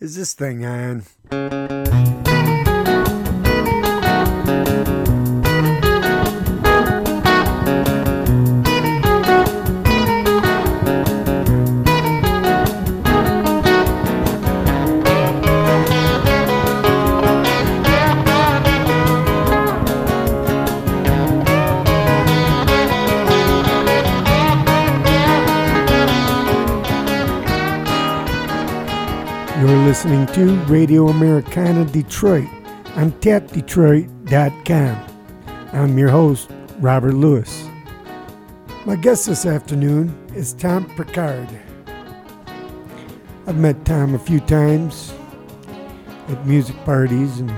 is this thing on? To Radio Americana Detroit on tapdetroit.com. I'm your host, Robert Lewis. My guest this afternoon is Tom Picard. I've met Tom a few times at music parties and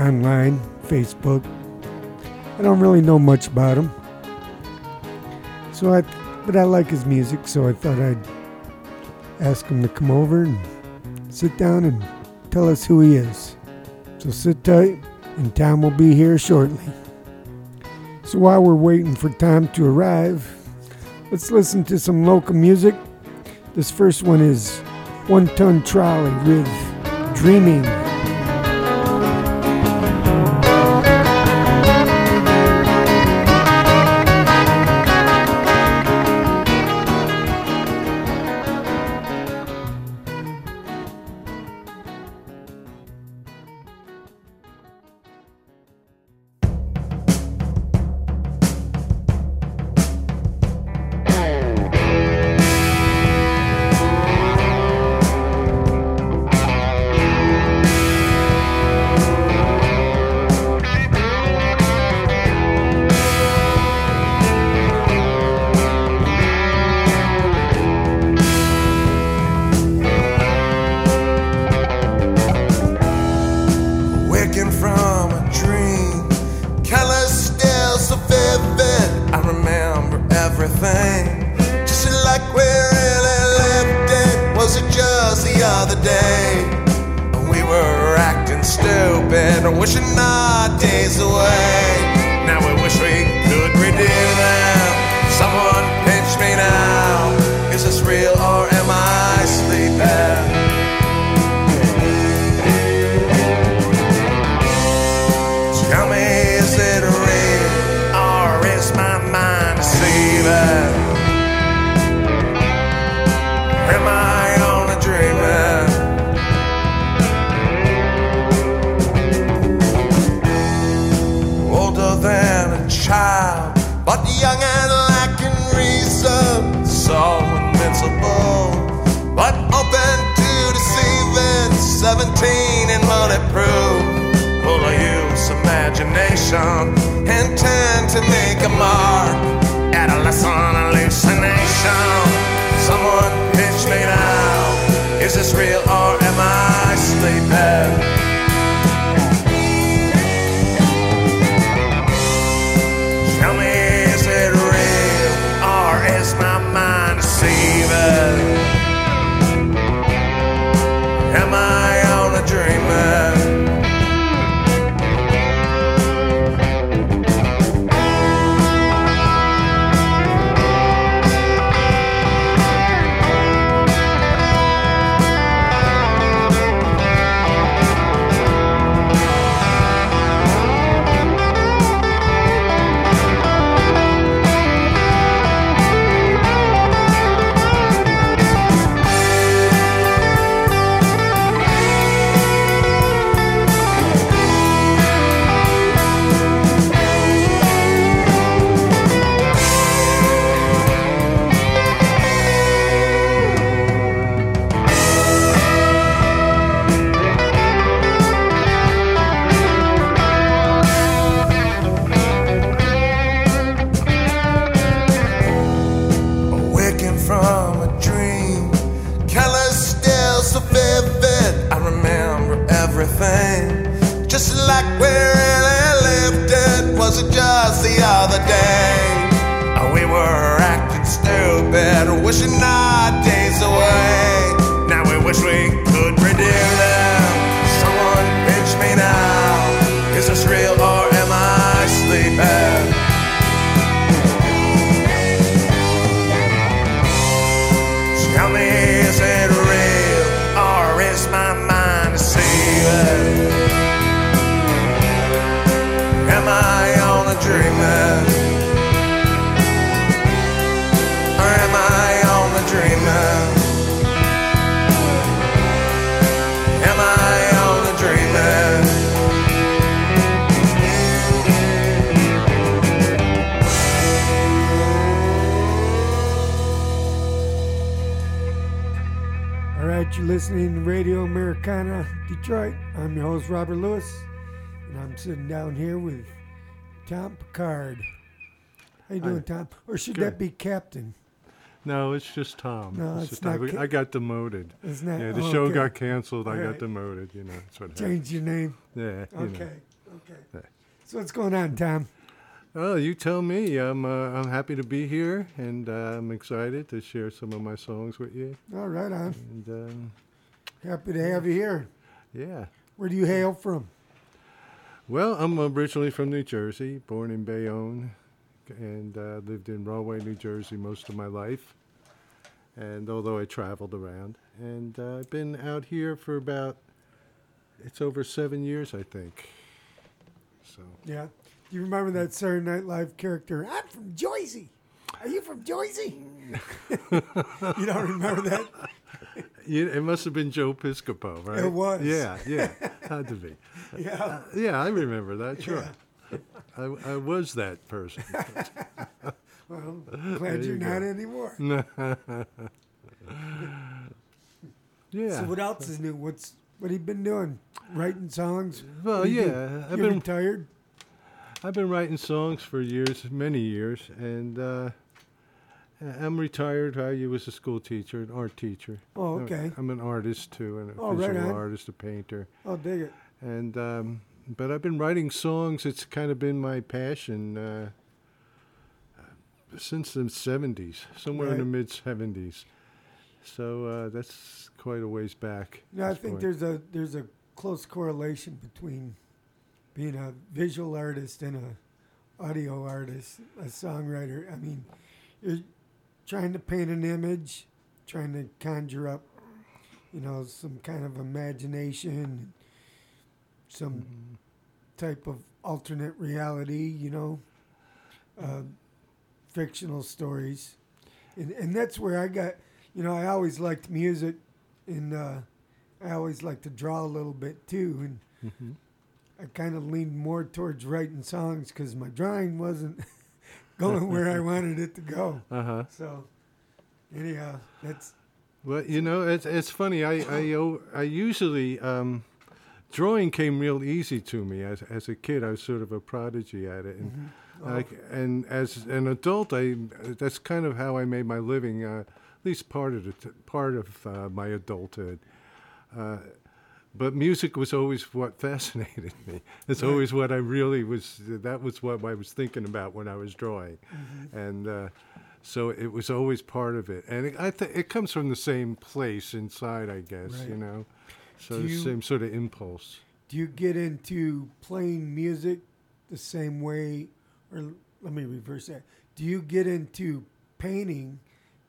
online, Facebook. I don't really know much about him. So I but I like his music, so I thought I'd ask him to come over and sit down and tell us who he is. So sit tight, and Tom will be here shortly. So while we're waiting for Tom to arrive, let's listen to some local music. This first one is One Ton Trolley with Dreaming. Tom? Or should Good. that be Captain? No, it's just Tom. No, it's just not Tom. ca- I got demoted. Isn't that? Yeah, the oh, show okay. got canceled. I All got demoted. You know, that's what happened. Change your name. Yeah. you know. Okay. Okay. Yeah. So what's going on, Tom? Oh, you tell me. I'm uh, I'm happy to be here, and uh, I'm excited to share some of my songs with you. All right, on. And um, Happy to have you here. yeah. Where do you hail from? Well, I'm originally from New Jersey, born in Bayonne, and uh, lived in Rahway, New Jersey most of my life. And although I traveled around, and uh, I've been out here for about it's over seven years, I think. So Yeah. Do you remember that Saturday Night Live character? I'm from Jersey. Are you from Jersey? you don't remember that? it must have been Joe Piscopo, right? It was. Yeah, yeah, had to be. Yeah. Yeah, I remember that. Sure, I, I was that person. Well, glad you you're go. not anymore. Yeah. So what else is new? What's what have you been doing? Writing songs? well, you yeah, I've been retired? I've been writing songs for years, many years, and uh, I'm retired. I you was a school teacher, an art teacher. Oh, okay. I'm an artist too, and a Oh, visual on. artist, a painter, Oh, dig it. and um, but I've been writing songs. It's kind of been my passion uh, since the '70s, somewhere in the mid '70s. So uh, that's quite a ways back. No, I think point. there's a there's a close correlation between being a visual artist and a audio artist, a songwriter. I mean, you're trying to paint an image, trying to conjure up, you know, some kind of imagination, some Mm-hmm. type of alternate reality, you know, uh, fictional stories, and and that's where I got, you know, I always liked music, and uh, I always liked to draw a little bit too, and Mhm. I kind of leaned more towards writing songs because my drawing wasn't going where I wanted it to go. Uh-huh. So, anyhow, that's Well, you know, it's it's funny. I I, I usually um, drawing came real easy to me as as a kid. I was sort of a prodigy at it, and like and as an adult, I that's kind of how I made my living. Uh, at least part of the t- part of uh, my adulthood. Uh, but music was always what fascinated me. It's always what I really was. That was what I was thinking about when I was drawing, Mm-hmm. and uh, so it was always part of it. And it, I think it comes from the same place inside, I guess. Right. You know, so the you- same sort of impulse. Do you get into playing music the same way, or let me reverse that? Do you get into painting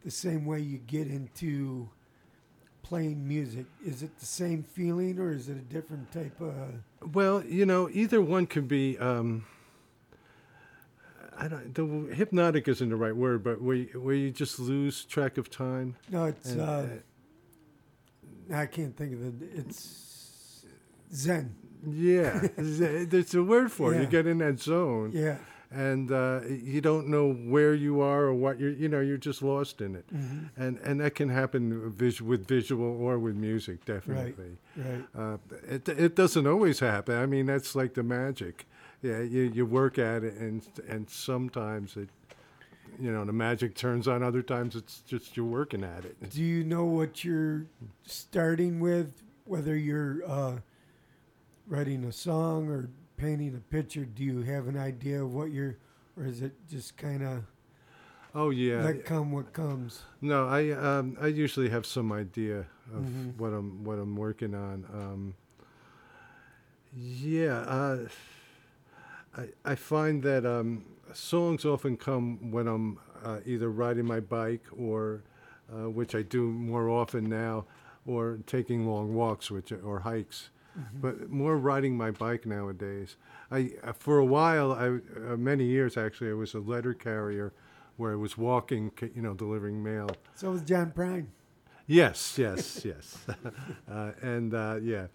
the same way you get into playing music? Is it the same feeling, or is it a different type of? Well, you know, either one can be. Um, I don't. The hypnotic isn't the right word, but where you, where you just lose track of time. No, it's. And, uh, I can't think of it. It's Zen. Yeah, there's a word for it. Yeah. You get in that zone, Yeah. and uh, you don't know where you are or what you're. You know, you're just lost in it, Mhm. and and that can happen vis- with visual or with music, definitely. Right. Uh, it it doesn't always happen. I mean, that's like the magic. Yeah, you you work at it, and and sometimes it, you know, the magic turns on. Other times it's just you're working at it. Do you know what you're starting with? Whether you're uh, writing a song or painting a picture, do you have an idea of what you're, or is it just kind of Oh yeah. let come what comes? No, I um, I usually have some idea of Mhm. what I'm what I'm working on. Um, yeah, uh, I I find that um, songs often come when I'm uh, either riding my bike or, uh, which I do more often now, or taking long walks, which or hikes. But more riding my bike nowadays. I uh, for a while, I uh, many years actually, I was a letter carrier, where I was walking, you know, delivering mail. So was John Prine. Yes, yes, yes. uh, and uh, yeah,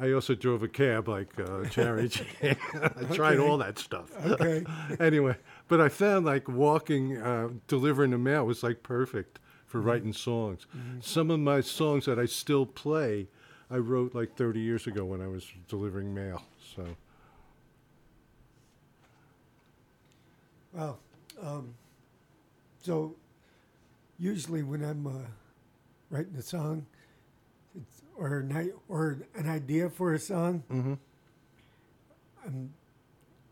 I also drove a cab like uh, Jane. I tried all that stuff. Okay. anyway, but I found like walking, uh, delivering the mail was like perfect for writing songs. Some of my songs that I still play, I wrote like 30 years ago when I was delivering mail. So Well, um, so usually when I'm uh, writing a song, or an or an idea for a song, Mhm. I'm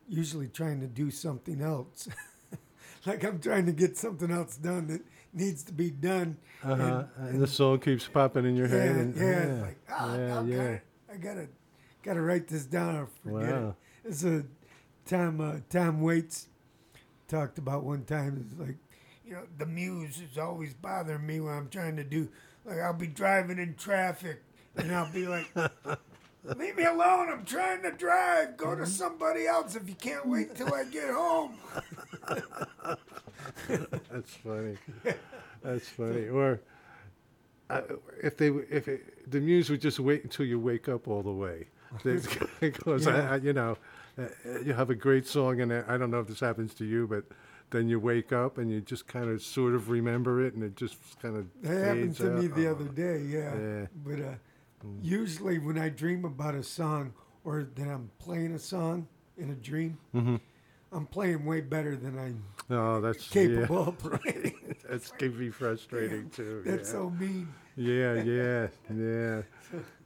usually trying to do something else. like I'm trying to get something else done that needs to be done. uh-huh. and, the song keeps popping in your yeah, head. And, yeah, it's like oh, yeah, I yeah. gotta, I gotta, gotta write this down or forget Wow. it. It's a Tom uh, Tom Waits talked about one time. It's like, you know, the muse is always bothering me when I'm trying to do. Like I'll be driving in traffic and I'll be like, "Leave me alone! I'm trying to drive. Go to somebody else if you can't wait till I get home." That's funny. That's funny. Or uh, if they if it, the muse would just wait until you wake up all the way, because Yeah. I, I, you know uh, uh, you have a great song and I don't know if this happens to you, but then you wake up and you just kind of sort of remember it and it just kind of That happened to me the other day. day, yeah. Yeah. But uh, usually when I dream about a song or that I'm playing a song in a dream, Mhm. I'm playing way better than I'm Oh, that's capable of playing. Yeah. That's can be frustrating too. That's yeah. so mean. Yeah, yeah, yeah.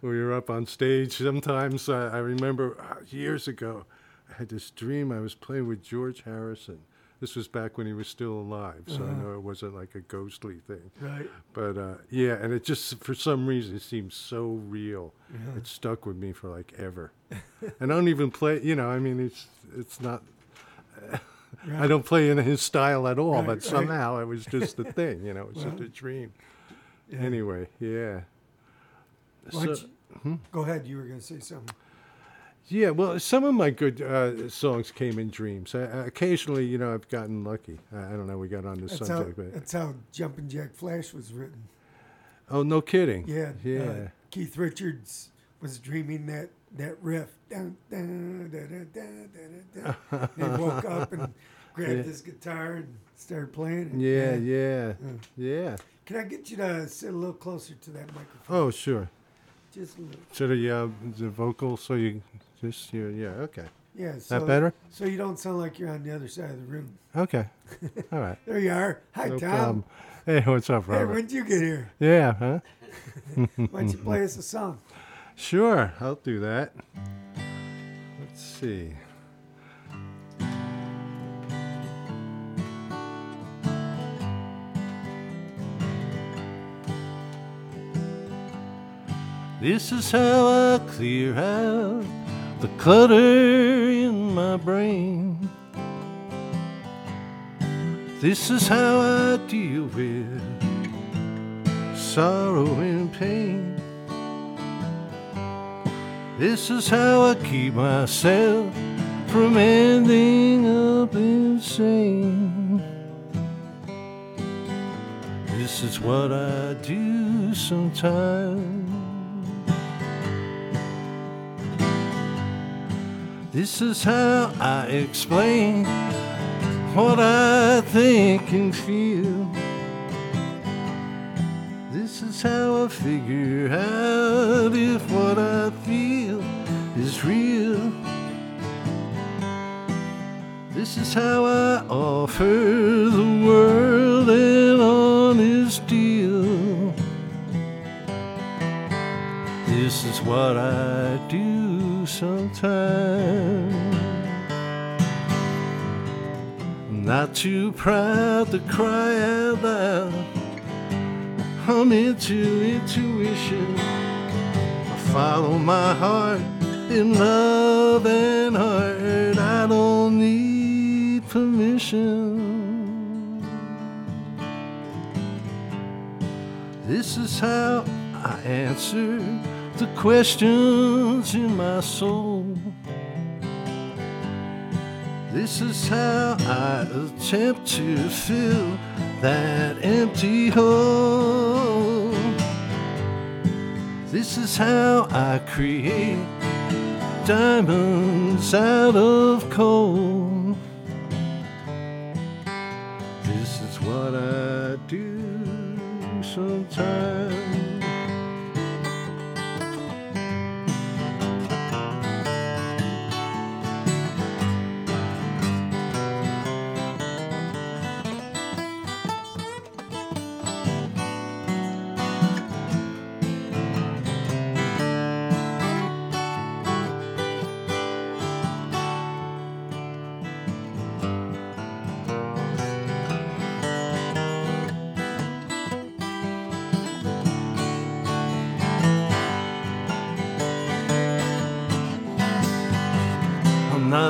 We were up on stage. Sometimes uh, I remember uh, years ago, I had this dream. I was playing with George Harrison. This was back when he was still alive, so I Uh-huh. know it wasn't like a ghostly thing. Right. But uh, yeah, and it just for some reason it seemed so real. Yeah. It stuck with me for like ever. and I don't even play. You know, I mean, it's it's not. I Right. don't play in his style at all, Right, but right. somehow it was just a thing. You know, it was just a dream. Yeah. Anyway, yeah. So- you- Go ahead. You were going to say something. Yeah, well, some of my good uh, songs came in dreams. Uh, occasionally, you know, I've gotten lucky. I, I don't know. We got on this That's how, subject, but that's how Jumpin' Jack Flash was written. oh, no kidding. Yeah. yeah. uh, Keith Richards was dreaming that, that riff. Dun, dun, dun, he woke up and grabbed Yeah. his guitar and started playing it. yeah, yeah, Mm. yeah. Can I get you to sit a little closer to that microphone? Oh, sure. Just a little. So the uh, the vocal, so you just you yeah, okay. Yeah. So, That better? So you don't sound like you're on the other side of the room. Okay. All right. There you are. Hi, No Tom. problem. Hey, what's up, Hey, when'd you get here? Yeah, huh? Why don't you play us a song? Sure, I'll do that. Let's see. This is how I clear out the clutter in my brain. This is how I deal with sorrow and pain. This is how I keep myself from ending up insane. This is what I do sometimes. This is how I explain what I think and feel. This is how I figure out if what I feel is real. This is how I offer the world an honest deal. This is what I do sometimes. Not too proud to cry out loud. I'm into intuition. I follow my heart in love and heart. I don't need permission. This is how I answer the questions in my soul. This is how I attempt to fill that empty hole. This is how I create diamonds out of coal. This is what I do time.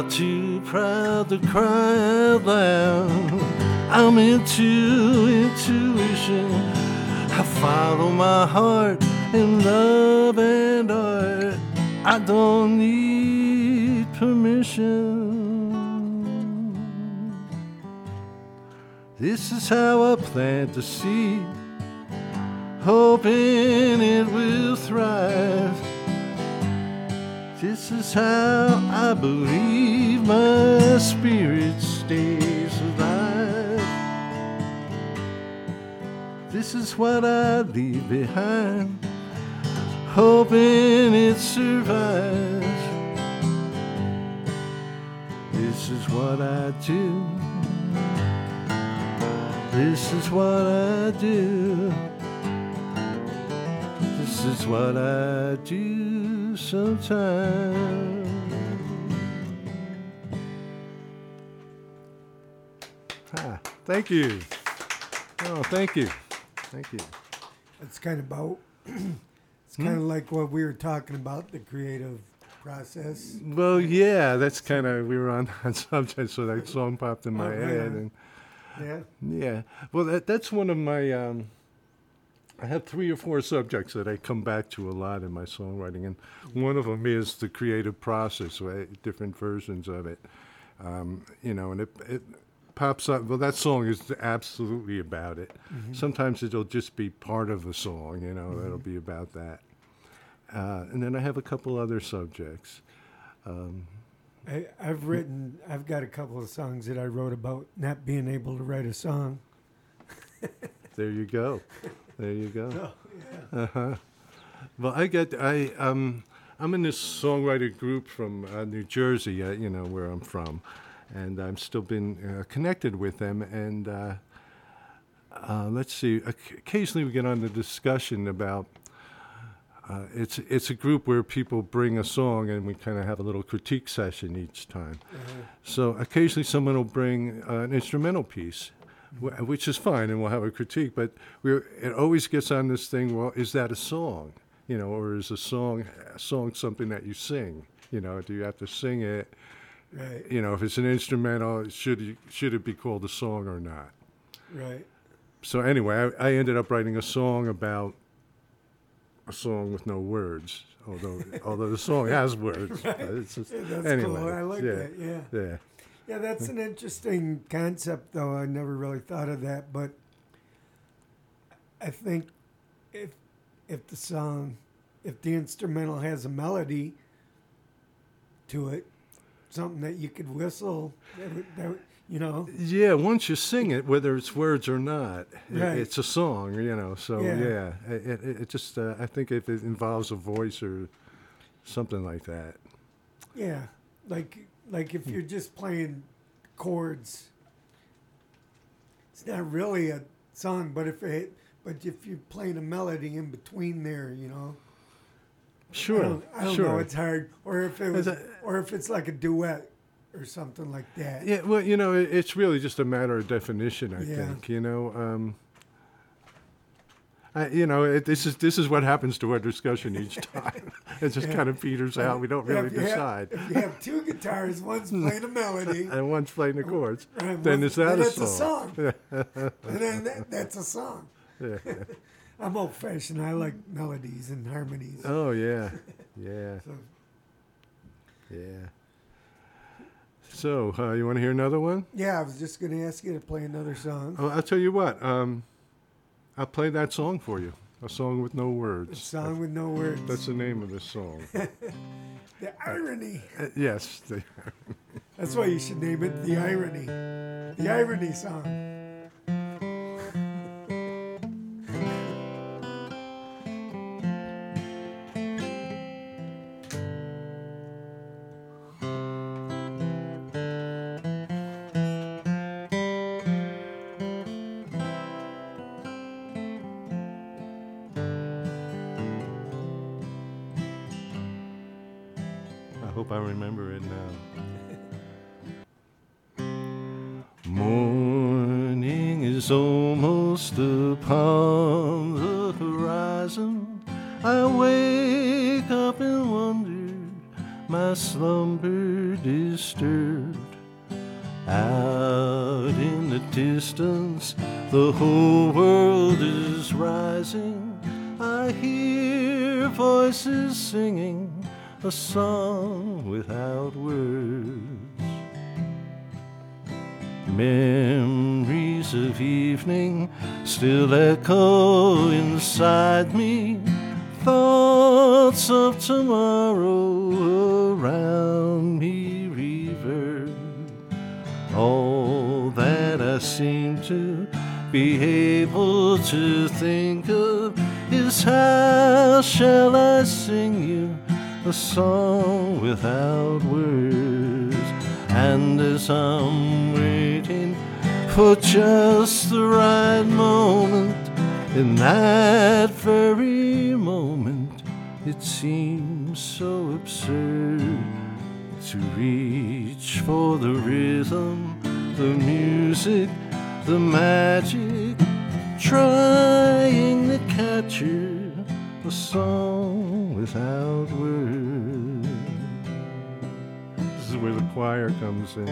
Not too proud to cry out loud. I'm into intuition. I follow my heart in love and art. I don't need permission. This is how I plant the seed, hoping it will thrive. This is how I believe my spirit stays alive. This is what I leave behind, hoping it survives. This is what I do. This is what I do. This is what I do sometimes. Ah, thank you. Oh, thank you. Thank you. It's kind of about. it's kind of like what we were talking about the creative process. Well, yeah, that's kind of, we were on that subject, so that song popped in my Oh, right head. And Yeah. yeah, well, that, that's one of my, um, I have three or four subjects that I come back to a lot in my songwriting, and one of them is the creative process, right? different versions of it. Um, you know, and it, it pops up. Well, that song is absolutely about it. Sometimes it'll just be part of the song, you know, that'll be about that. Uh, and then I have a couple other subjects. I, I've written, I've got a couple of songs that I wrote about not being able to write a song. There you go. There you go. Oh, Uh-huh. Well, I get I um I'm in this songwriter group from uh, New Jersey, uh, you know where I'm from, and I'm still been uh, connected with them. And uh, uh, let's see, occasionally we get on the discussion about. Uh, it's it's a group where people bring a song and we kind of have a little critique session each time. So occasionally someone will bring uh, an instrumental piece, which is fine, and we'll have a critique. But it always gets on this thing. Well, is that a song? You know, or is a song a song something that you sing? You know, do you have to sing it? Right, You know, if it's an instrumental, should you, should it be called a song or not? right. So anyway, I, I ended up writing a song about a song with no words. Although, although the song has words, it's just, that's anyway, cool. I like yeah, that. Yeah. Yeah. Yeah, that's an interesting concept, though. I never really thought of that, but I think if if the song, if the instrumental has a melody to it, something that you could whistle, that would, that would, you know, Yeah, once you sing it, whether it's words or not, it- it's a song, you know. So Yeah. yeah, it, it, it just uh, I think if it involves a voice or something like that. yeah, like like if you're just playing chords, it's not really a song. But if it, but if you're playing a melody in between there, you know. Sure, I don't, I don't sure. know. It's hard. Or if it was, Is or if it's like a duet or something like that. Yeah, well, you know, it, it's really just a matter of definition, I Yeah. think. You know, um, I, you know, it, this is this is what happens to our discussion each time. it just kind of peters out. We don't really if you have- decide. if you have two guitars, one's playing a melody, And one's playing the chords. then one's- is that a it's song? a song. and then that, that's a song. Yeah. I'm old fashioned. I like melodies and harmonies. Oh yeah, yeah, So, yeah. So, uh, you want to hear another one? yeah, I was just going to ask you to play another song. Oh, I'll tell you what. Um, I'll play that song for you. A song with no words. A song with no words. That's the name of the song. the irony. Uh, yes. the- That's why you should name it The Irony. The Irony song. Echo inside me. Thoughts of tomorrow around me reverb. All that I seem to be able to think of is how shall I sing you a song without words? And as I'm waiting for just the right moment, in that very moment, it seems so absurd to reach for the rhythm, the music, the magic, trying to capture a song without words. This is where the choir comes in.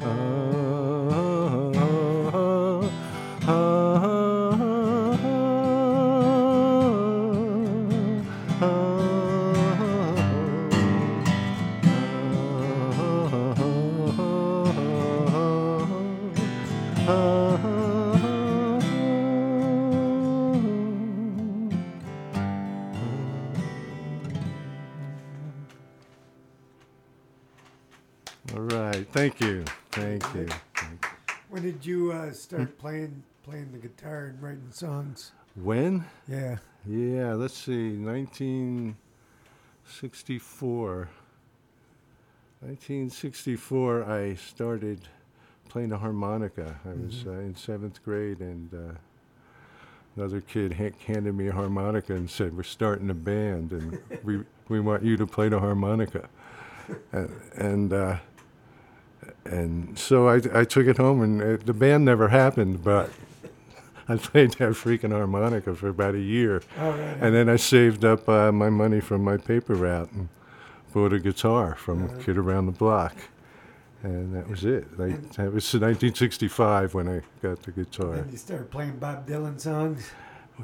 Ah, ah, ah, thank you, thank you. thank you. When did you uh, start playing playing the guitar and writing songs? When? Yeah. Yeah, let's see, 1964. 1964, I started playing the harmonica. I was uh, in seventh grade, and uh, another kid ha- handed me a harmonica and said, "We're starting a band, and we we want you to play the harmonica." and and, uh, and so I, I took it home, and uh, the band never happened, but. I played that freaking harmonica for about a year. All right. And then I saved up uh, my money from my paper route and bought a guitar from a kid around the block. And that was it. I, that was 1965 when I got the guitar. Then you started playing Bob Dylan songs.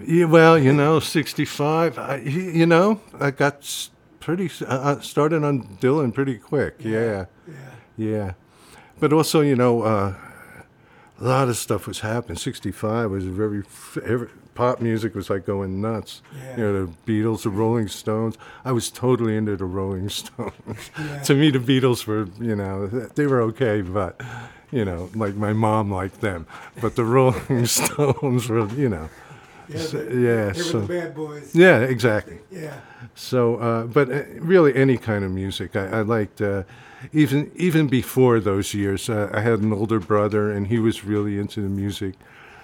Yeah, well, you know, 65, I, you know, I got pretty, s- uh, uh, started on Dylan pretty quick. Yeah, Yeah. yeah. But also, you know, uh, a lot of stuff was happening. 65 was very, every, pop music was like going nuts. Yeah. You know, the Beatles, the Rolling Stones. I was totally into the Rolling Stones. Yeah. to me, the Beatles were, you know, they were okay, but, you know, like my mom liked them. But the Rolling Stones were, you know, Yeah. So- they- yeah, They so- the bad boys. yeah, exactly. Yeah. So, uh, but uh, really, any kind of music. I, I liked uh, even even before those years. Uh, I had an older brother, and he was really into the music.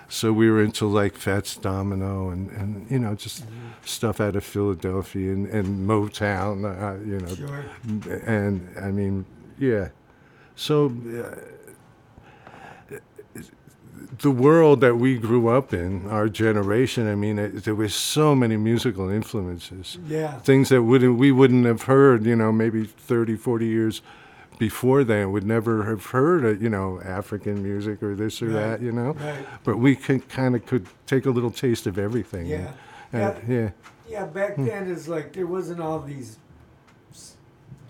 So we were into like Fats Domino and, and you know just stuff out of Philadelphia and, and Motown. Uh, you know, Sure. and I mean, yeah. So uh, the world that we grew up in, our generation, I mean, it, there was so many musical influences. Yeah. Things that wouldn't we wouldn't have heard, you know, maybe 30, 40 years before then would never have heard of, you know, African music or this or Right, that, you know. right. But we kind of could take a little taste of everything. Yeah. And- yeah. Yeah, back Hmm. then it's like there wasn't all these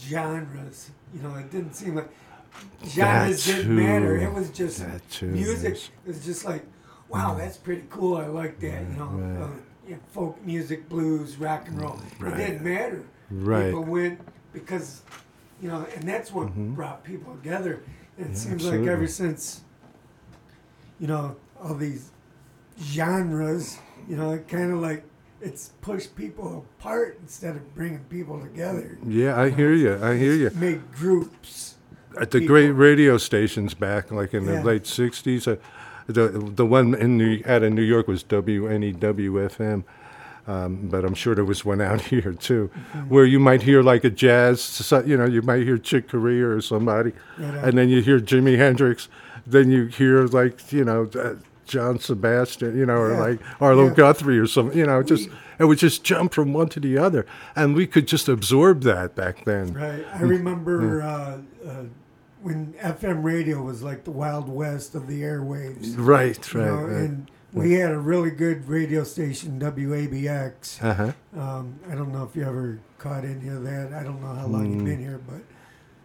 genres. You know, it didn't seem like genres That didn't matter. It was just too music. is- It was just like, wow, that's pretty cool. I like that. You know, Right. uh, yeah, folk music, blues, rock and roll. Right. It didn't matter. Right. People went because, you know, and that's what brought people together. And it Mm-hmm. Yeah, seems like ever since, you know, all these genres, you know, it kind of like it's pushed people apart instead of bringing people together. Yeah, I hear you. I hear you. Make groups. At the people. great radio stations back, like in the Yeah. late '60s, uh, the the one in New, out of New York was WNEW FM. Um, but I'm sure there was one out here too, where you might hear like a jazz, so- you know, you might hear Chick Corea or somebody, and then you hear Jimi Hendrix, then you hear like you know uh, John Sebastian, you know, or Yeah. like Arlo Yeah. Guthrie or something, you know, just it would just jump from one to the other, and we could just absorb that back then. Right. I remember uh, uh, when FM radio was like the Wild West of the airwaves. Right, you right, know, right. And we had a really good radio station, WABX. Uh huh. Um, I don't know if you ever caught any of that. I don't know how long Mm. you've been here, but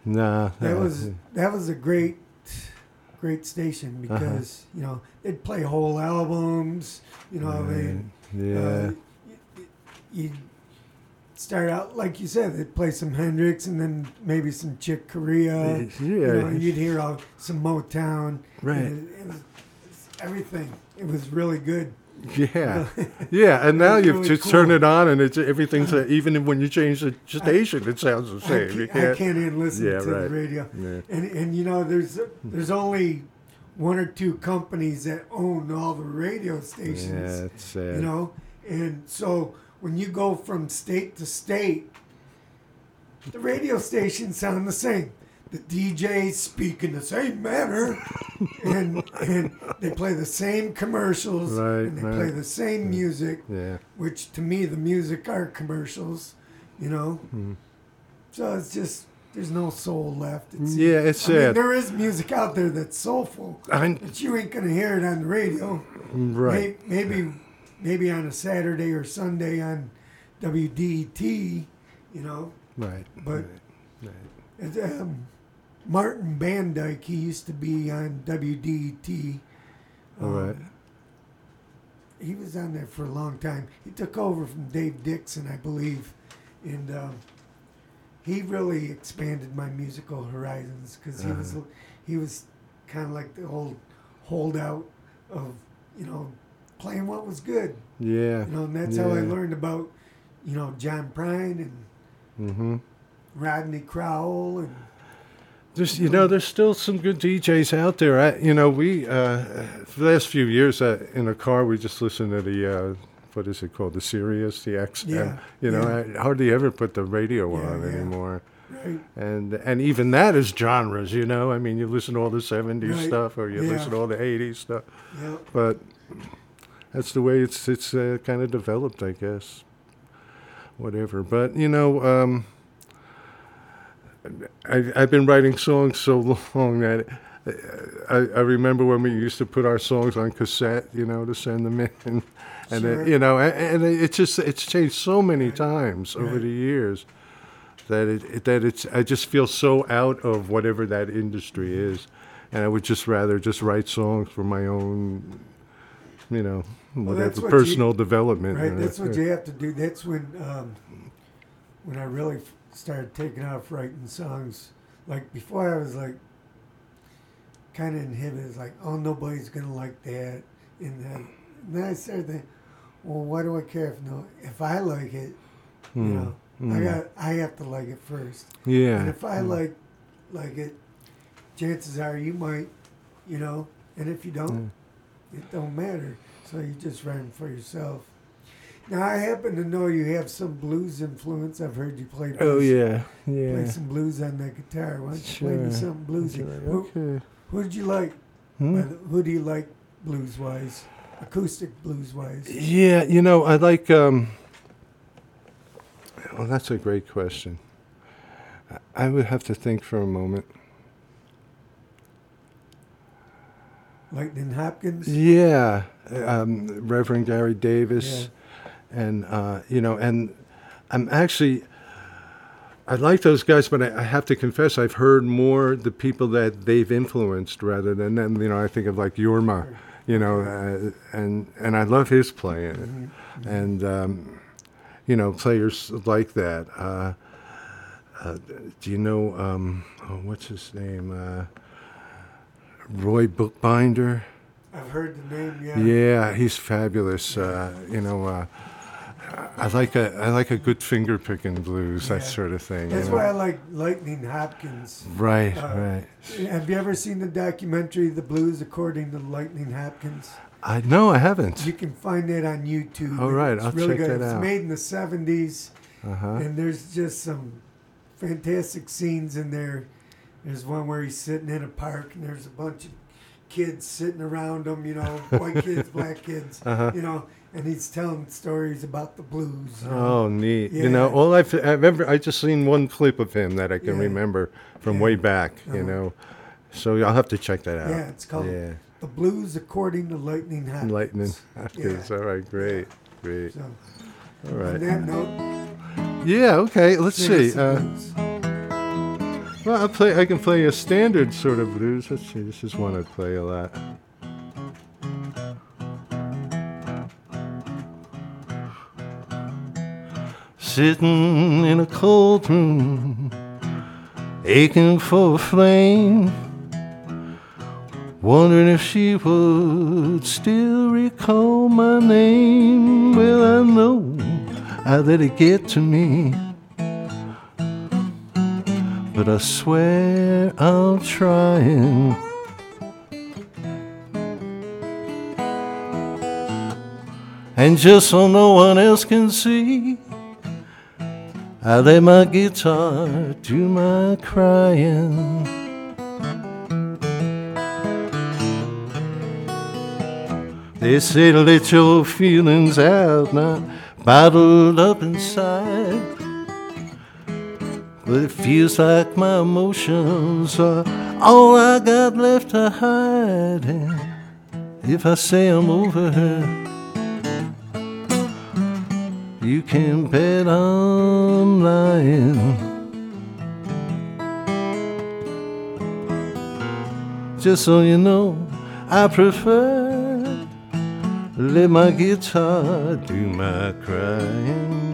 Nah, that uh, was that was a great great station Uh-huh. because you know they'd play whole albums. You know, they yeah. uh, you start out like you said, they'd play some Hendrix and then maybe some Chick Corea. yeah. You know, you'd hear all, some Motown. Right. It, it was, it's everything. It was really good. Yeah, yeah, and now you really just cool. turn it on, and it's everything's uh, even when you change the station, it sounds the I same. can't, You I can't- can't even listen Yeah, to right. the radio. Yeah. And and you know, there's there's only one or two companies that own all the radio stations. Yeah, it's sad. you know and so when you go from state to state the radio stations sound the same. The DJs speak in the same manner and and they play the same commercials Right, and they play the same music yeah, which to me the music are commercials you know? Hmm. so it's just there's no soul left. It's, yeah, it's I mean, sad. there is music out there that's soulful I, but you ain't gonna hear it on the radio. Right. May- Maybe, maybe on a Saturday or Sunday on WDET, you know. Right. But- right. It's, um, Martin Bandyke, he used to be on. All right. Um, He was on there for a long time. He took over from Dave Dixon, I believe, and um, he really expanded my musical horizons because he was Uh-huh. he was kind of like the old holdout of you know playing what was good. Yeah. You know, and that's how I learned about, you know, John Prine and Mm-hmm. Rodney Crowell and There's, you know, there's still some good DJs out there. I, you know, we uh, for the last few years uh, in a car we just listened to the uh, what is it called, the Sirius, the XM. Yeah, You know, yeah. I hardly ever put the radio Yeah, on yeah. anymore. right, And and even that is genres. You know, I mean, you listen to all the '70s Right, stuff, or you yeah. listen to all the '80s stuff. yeah, But that's the way it's it's uh, kind of developed, I guess. Whatever. But you know, um, I, I've been writing songs so long that uh, I, I remember when we used to put our songs on cassette, you know, to send them in, and, and Sure. it, you know, and, and it's just it's changed so many times over Right. the years that it, it that it's I just feel so out of whatever that industry is, and I would just rather just write songs for my own, you know, Well, whatever that's what personal development. right. That's what you have to do. That's when um, when I really started taking off writing songs. Like before, I was like kind of inhibited. Like, oh, nobody's gonna like that, and then, and then I started thinking, well, why do I care if no? If I like it, you Hmm. know, I Hmm. got I have to like it first. Yeah. And if I Hmm. like like it, chances are you might, you know. And if you don't, it don't matter. So you just writing for yourself. Now I happen to know you have some blues influence. I've heard you play. Oh blues- yeah, Play some blues on that guitar. Why don't you play me Sure. something bluesy? Who, Okay. who did you like? Hmm? Who do you like blues wise? Acoustic blues wise. Yeah, you know, I like. Um, well, that's a great question. I would have to think for a moment. Lightning Hopkins. Yeah, um, Reverend Gary Davis, and uh, you know, and I'm actually. I like those guys, but I, I have to confess, I've heard more the people that they've influenced rather than them. You know, I think of like Jorma, you know, uh, and and I love his playing, and um, you know, players like that. Uh, uh, do you know um, oh, what's his name? Roy Book Binder. I've heard the name. Yeah. Yeah, he's fabulous. Uh, you know, uh, I like a I like a good finger picking blues, that sort of thing. That's you know? why I like Lightning Hopkins. Right, uh, right. Have you ever seen the documentary "The Blues According to Lightning Hopkins"? I no, I haven't. You can find it on YouTube. All right, It's I'll really check good. that it's out. made in the 70s, Uh-huh. and there's just some fantastic scenes in there. There's one where he's sitting in a park, and there's a bunch of kids sitting around him, you know, white kids, black kids, Uh-huh. you know, and he's telling stories about the blues. you know. Oh, neat. You know, Yeah. all I've, I've ever, I just seen one clip of him that I can Yeah. remember from Yeah. way back, you Uh-huh. know. So I'll have to check that out. Yeah, it's called Yeah. The Blues According to Lightning Hopkins. Lightning. Yeah. Hopkins. All right, great. Great. So, All on that note, Yeah, okay, let's see. Uh. Well, I'll play, I can play a standard sort of blues. Let's see, this is one I play a lot. Sitting in a cold room, aching for a flame, wondering if she would still recall my name. Well, I know I let it get to me, but I swear I'm trying. And just so no one else can see, I let my guitar do my crying. They say to let your feelings out, not bottled up inside. But it feels like my emotions are all I got left to hide. And if I say I'm over her, you can bet I'm lying. Just so you know, I prefer let my guitar do my crying.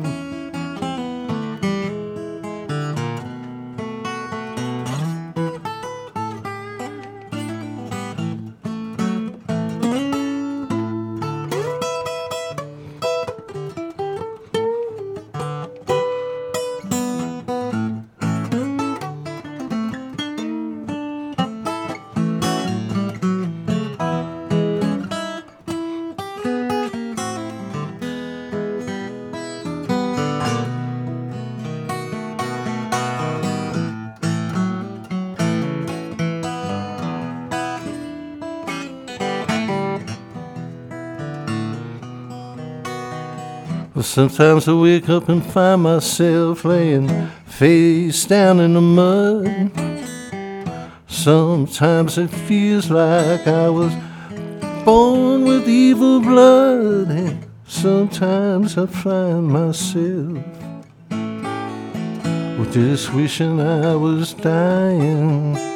Sometimes I wake up and find myself laying face down in the mud. Sometimes it feels like I was born with evil blood. And sometimes I find myself just wishing I was dying.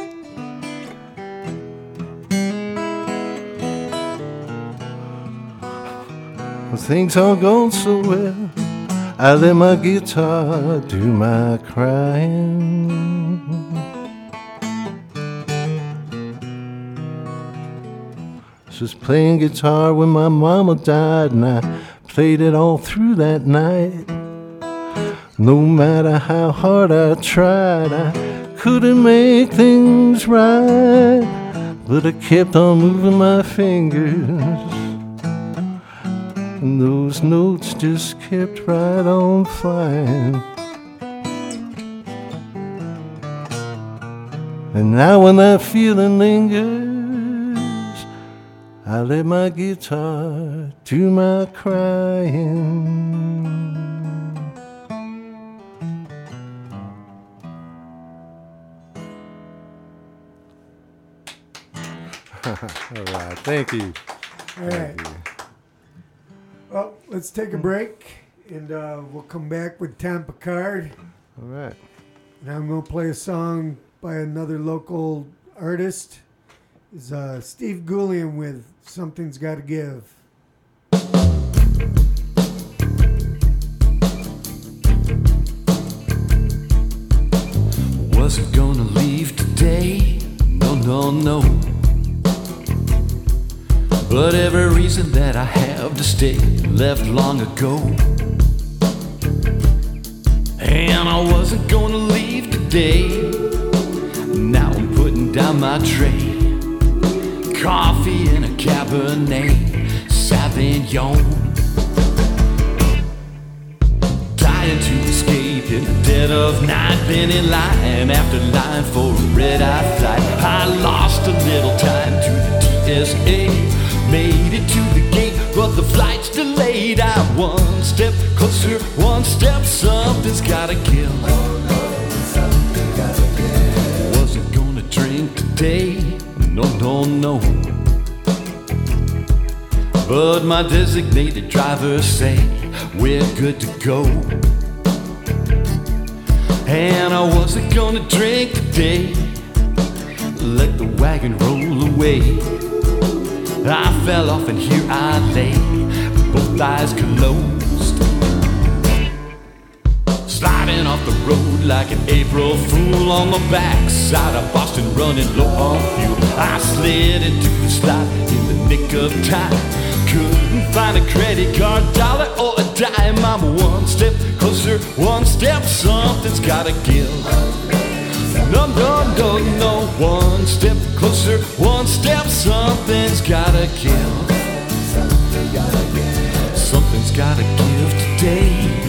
Things aren't going so well, I let my guitar do my crying. Just playing guitar when my mama died, and I played it all through that night. No matter how hard I tried, I couldn't make things right. But I kept on moving my fingers. And those notes just kept right on flying. And now when that feeling lingers, I let my guitar do my crying. All right, thank you. All right. Well, let's take a break, and uh, we'll come back with Tom Picard. All right. And I'm going to play a song by another local artist. Is uh, Steve Gulliam with "Something's Got to Give." Wasn't gonna leave today, no, no, no. But every reason that I have to stay left long ago. And I wasn't gonna leave today. Now I'm putting down my tray. Coffee and a Cabernet. Sauvignon. Dying to escape in the dead of night, been in line after line for a red eye flight. I lost a little time to the TSA, made it to the gate, but the flight's delayed. I one step closer, one step, something's gotta give. Wasn't gonna drink today, no, no, no. But my designated driver say we're good to go. And I wasn't gonna drink today. Let the wagon roll away. I fell off and here I lay, both eyes closed. Sliding off the road like an April fool on the backside of Boston, running low on fuel. I slid into the slot in the nick of time. Couldn't find a credit card, dollar or a dime. I'm one step closer, one step, something's gotta give. No, no, no, no, one step closer, one step, something's gotta give. Something's gotta give today.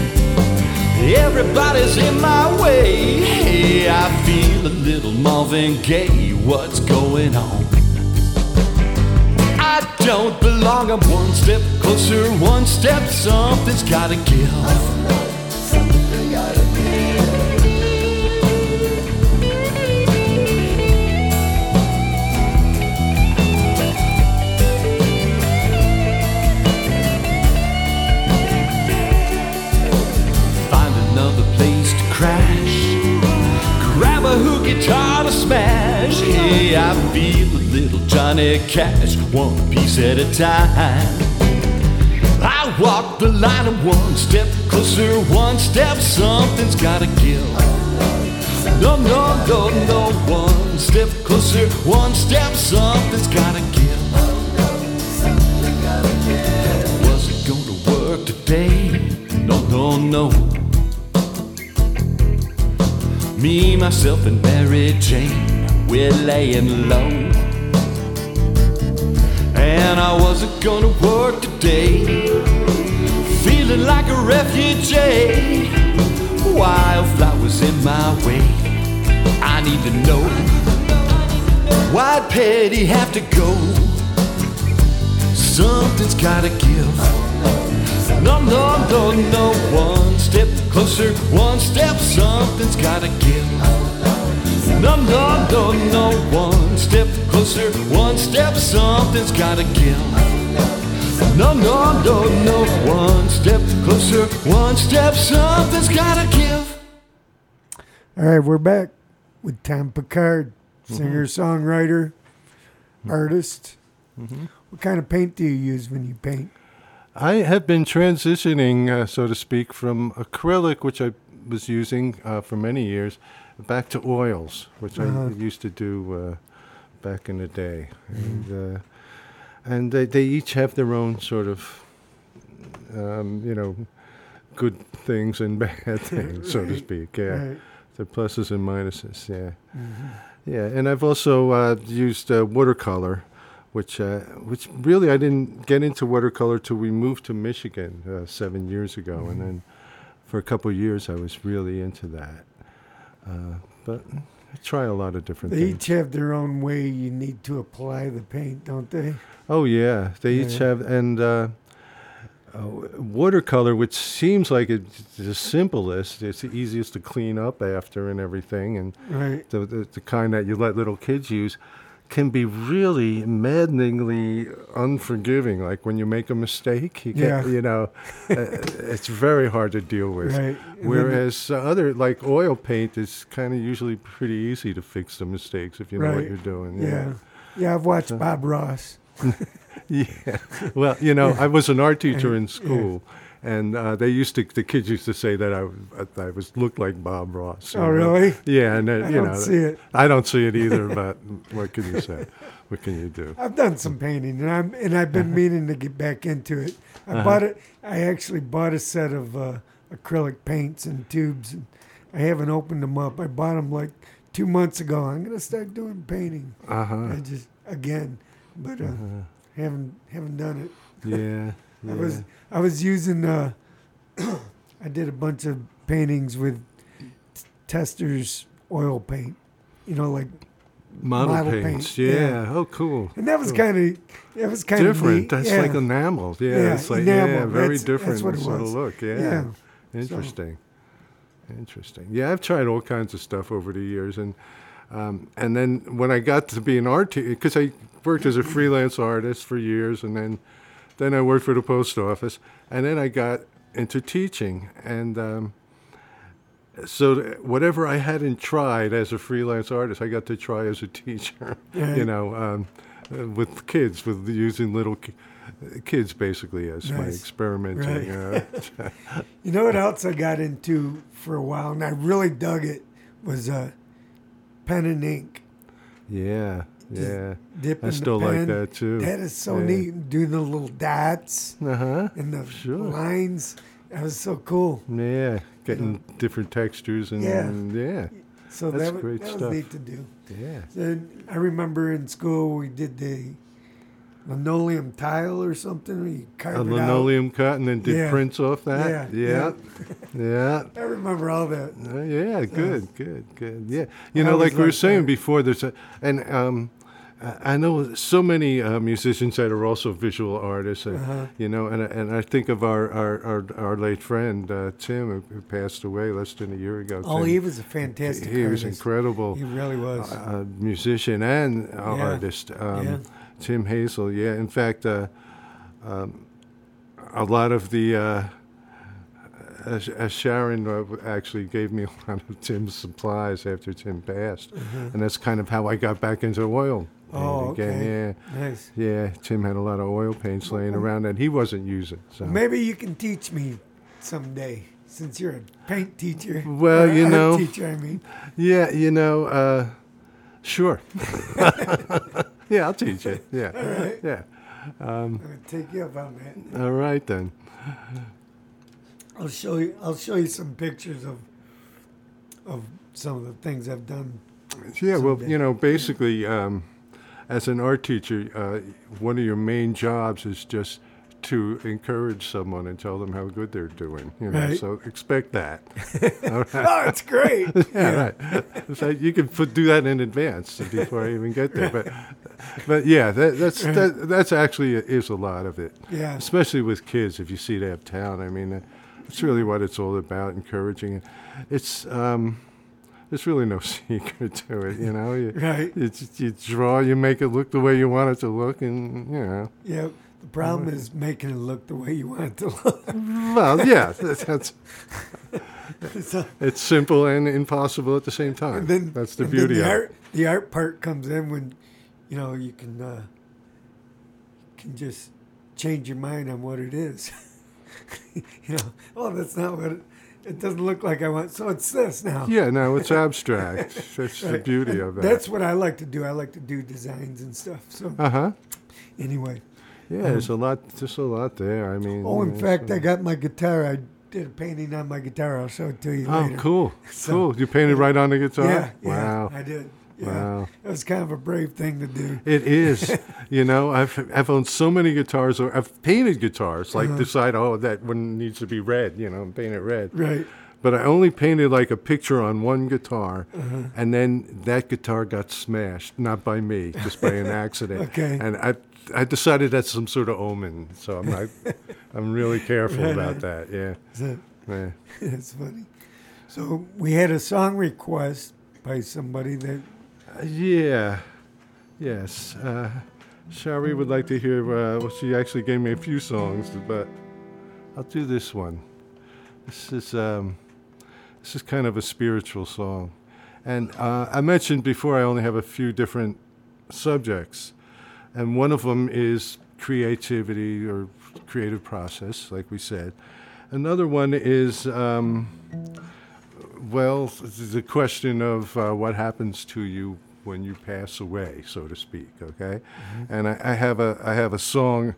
Everybody's in my way. Hey, I feel a little Marvin Gaye. What's going on? I don't belong. I'm one step closer, one step. Something's gotta give. To smash. Hey, I feel a little Johnny Cash, one piece at a time. I walk the line of one step closer, one step, something's gotta give. No, no, no, no, one step closer, one step, something's gotta give. Wasn't gonna work today, no, no, no. Me, myself, and Mary Jane, we're laying low. And I wasn't gonna work today, feeling like a refugee. Wildflowers in my way, I need to know why'd Petty have to go? Something's gotta give. No, no, no, no. One step closer, one step, something's gotta give. No, no, no, no. One step closer, one step, something's gotta give. No, no, no, no. One step closer, one step, something's gotta give. All right, we're back with Tom Picard, mm-hmm. singer, songwriter, mm-hmm. artist. Mm-hmm. What kind of paint do you use when you paint? I have been transitioning, uh, so to speak, from acrylic, which I was using uh, for many years, back to oils, which Uh-huh. I used to do uh, back in the day. And, uh, and they, they each have their own sort of, um, you know, good things and bad things, so to speak. Yeah, Right. the pluses and minuses. Yeah, yeah. And I've also uh, used uh, watercolor which uh, which really I didn't get into watercolor till we moved to Michigan uh, seven years ago, and then for a couple of years I was really into that. Uh, but I try a lot of different They things. each have their own way you need to apply the paint, don't they? Oh yeah, they each have and uh, uh, watercolor, which seems like it's the simplest, it's the easiest to clean up after and everything, and Right. the, the, the kind that you let little kids use can be really maddeningly unforgiving. Like when you make a mistake, you, Yeah. get, you know, uh, it's very hard to deal with. Right. Whereas other, like oil paint, is kind of usually pretty easy to fix the mistakes if you know what you're doing. Yeah. Yeah, I've watched Bob Ross. Yeah. Well, you know, I was an art teacher in school, and uh, they used to the kids used to say that I I was looked like Bob Ross. Oh, really? Yeah, and uh, I you don't know, see it. I don't see it either. But what can you say? What can you do? I've done some painting, and I'm and I've Uh-huh. been meaning to get back into it. I bought it. I actually bought a set of uh, acrylic paints and tubes, and I haven't opened them up. I bought them like two months ago. I'm gonna start doing painting. Uh huh. I just again, but uh, haven't haven't done it. Yeah. I was. I was using uh, I did a bunch of paintings with t- Testors oil paint, you know, like model, model paints. paint, Yeah. yeah. Oh, cool. and that was Cool. kind of it was kind of different. That's yeah. like enamel. Yeah, Yeah, it's like yeah, enamel. very That's- different that's what it sort was. of look. Yeah. Yeah. Interesting. Interesting. Yeah, I've tried all kinds of stuff over the years, and um, and then when I got to be an art because I worked as a freelance artist for years, and then then I worked for the post office, and then I got into teaching, and um, so whatever I hadn't tried as a freelance artist, I got to try as a teacher. you know, um, uh, with kids, with using little ki- kids basically as my Nice. experimenting. Right. You know. You know what else I got into for a while, and I really dug it was uh, pen and ink. yeah, yeah. Dipping I still like that too. That is so Yeah. neat. Doing the little dots Uh huh. and the Sure. lines. That was so cool. Yeah, getting different textures and Yeah. and yeah, So That's that, was, great that stuff. was neat to do. yeah. Then I remember in school we did the linoleum tile or something. We A linoleum cut and then did Yeah. prints off that. Yeah, yeah, yeah. I remember all that. Uh, yeah, good, good, good. Yeah, you I know, like we were saying that. before, there's a, and um, I know so many uh, musicians that are also visual artists, and, Uh-huh. you know, and I- and I think of our our, our, our late friend uh, Tim, who, passed away less than a year ago. Oh, Tim. he was a fantastic he was artist. incredible. He really was. uh, musician and uh, Yeah. artist. Um, Yeah. Tim Hazel, yeah. In fact, uh, um, a lot of the uh, as, as Sharon uh, actually gave me a lot of Tim's supplies after Tim passed, and that's kind of how I got back into oil. Oh, okay. Yeah, nice. yeah. Tim had a lot of oil paints laying around that he wasn't using. So. Maybe you can teach me someday, since you're a paint teacher. Well, you know- teacher. I mean, Yeah, you know, uh, sure. yeah, I'll teach you. Yeah, All right. yeah. I'm gonna take you up on that. All right then. I'll show you. I'll show you some pictures of of some of the things I've done. Yeah, well, you know, basically, um, as an art teacher, uh, one of your main jobs is just to encourage someone and tell them how good they're doing. You know, Right. so expect that. All right. Oh, it's great. Yeah, right. So you can put, do that in advance before I even get there. But, but yeah, that, that's that, that's actually is a lot of it. Yeah. Especially with kids, if you see they have talent. I mean, uh, it's really what it's all about, encouraging. It's um, there's really no secret to it, you know. You, Right. You, you draw, you make it look the way you want it to look, and you know. Yeah. The problem is making it look the way you want it to look. Well, yeah, that's, that's So- it's simple and impossible at the same time. and then that's the beauty the of it. art, The art part comes in when, you know, you can uh, can just change your mind on what it is. you know, oh, that's not what it, it doesn't look like I want. So it's this now. Yeah, no, it's abstract. That's the beauty of that. That's what I like to do. I like to do designs and stuff. So uh huh. anyway, Yeah, there's a lot. There's a lot there. I mean. oh, in fact, so- I got my guitar. I did a painting on my guitar. I'll show it to you later. Oh, later. cool, So- cool. You painted right on the guitar. Yeah, yeah, Wow. I did. Yeah, Wow. was kind of a brave thing to do. It is. you know, I've I've owned so many guitars, or I've painted guitars. Uh-huh. Like decide, oh, that one needs to be red. You know, and paint it red. Right. But I only painted like a picture on one guitar, Uh-huh. and then that guitar got smashed, not by me, just by an accident. Okay. And I, I decided that's some sort of omen, so I'm not, I'm really careful Right about on. that. Yeah. So, yeah. That's funny. So we had a song request by somebody that Uh, yeah. Yes. Uh, Shari would like to hear. Uh, well, she actually gave me a few songs, but I'll do this one. This is um, this is kind of a spiritual song, and uh, I mentioned before I only have a few different subjects, and one of them is creativity or creative process, like we said. Another one is. Um, well, the question of uh, what happens to you when you pass away, so to speak. Okay, and I, I have a I have a song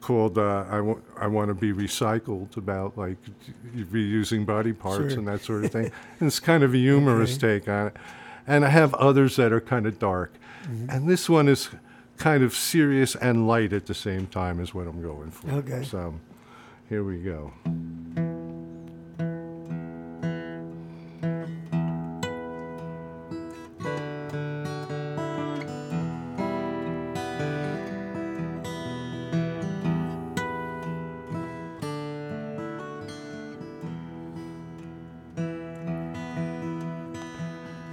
called uh, "I want I want to be recycled" about like reusing body parts Sure. and that sort of thing. and it's kind of a humorous take on it. And I have others that are kind of dark, and this one is kind of serious and light at the same time is what I'm going for. Okay. So here we go.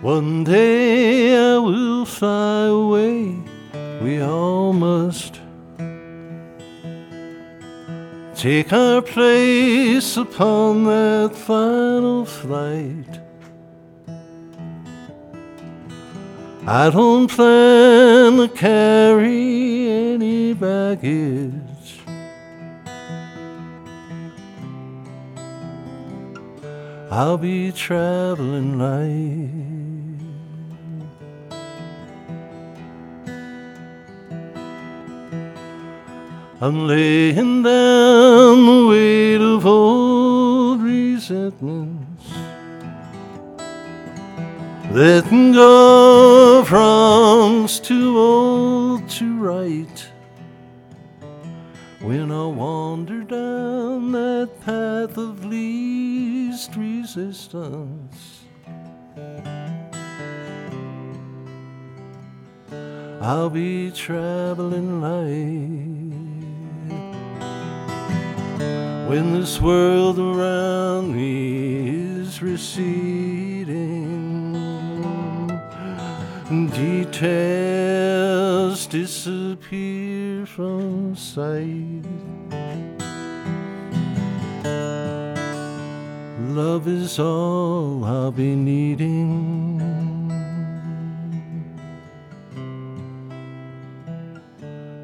One day I will fly away, we all must. Take our place upon that final flight. I don't plan to carry any baggage. I'll be traveling light. I'm laying down the weight of old resentments. Letting go of wrongs too old to right. When I wander down that path of least resistance, I'll be traveling light. When this world around me is receding, details disappear from sight. Love is all I'll be needing.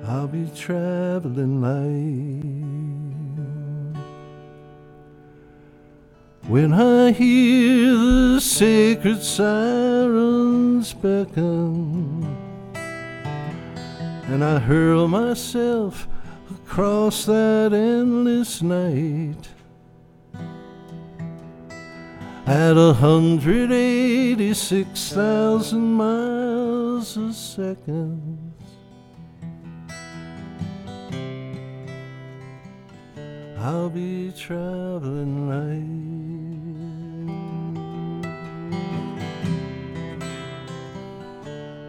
I'll be traveling light. When I hear the sacred sirens beckon, and I hurl myself across that endless night. At a hundred eighty-six thousand miles a second. I'll be traveling light.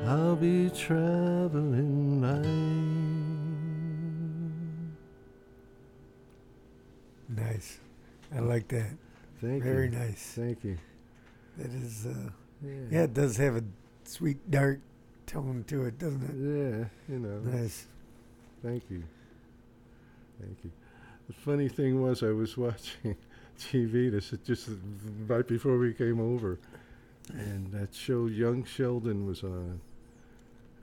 I'll be traveling light. Nice. I like that. Thank Very you. nice. Thank you. That is, uh, Yeah. yeah, it does have a sweet, dark tone to it, doesn't it? Yeah, you know. Nice. Thank you. Thank you. The funny thing was, I was watching TV this just right before we came over, and that show Young Sheldon was on.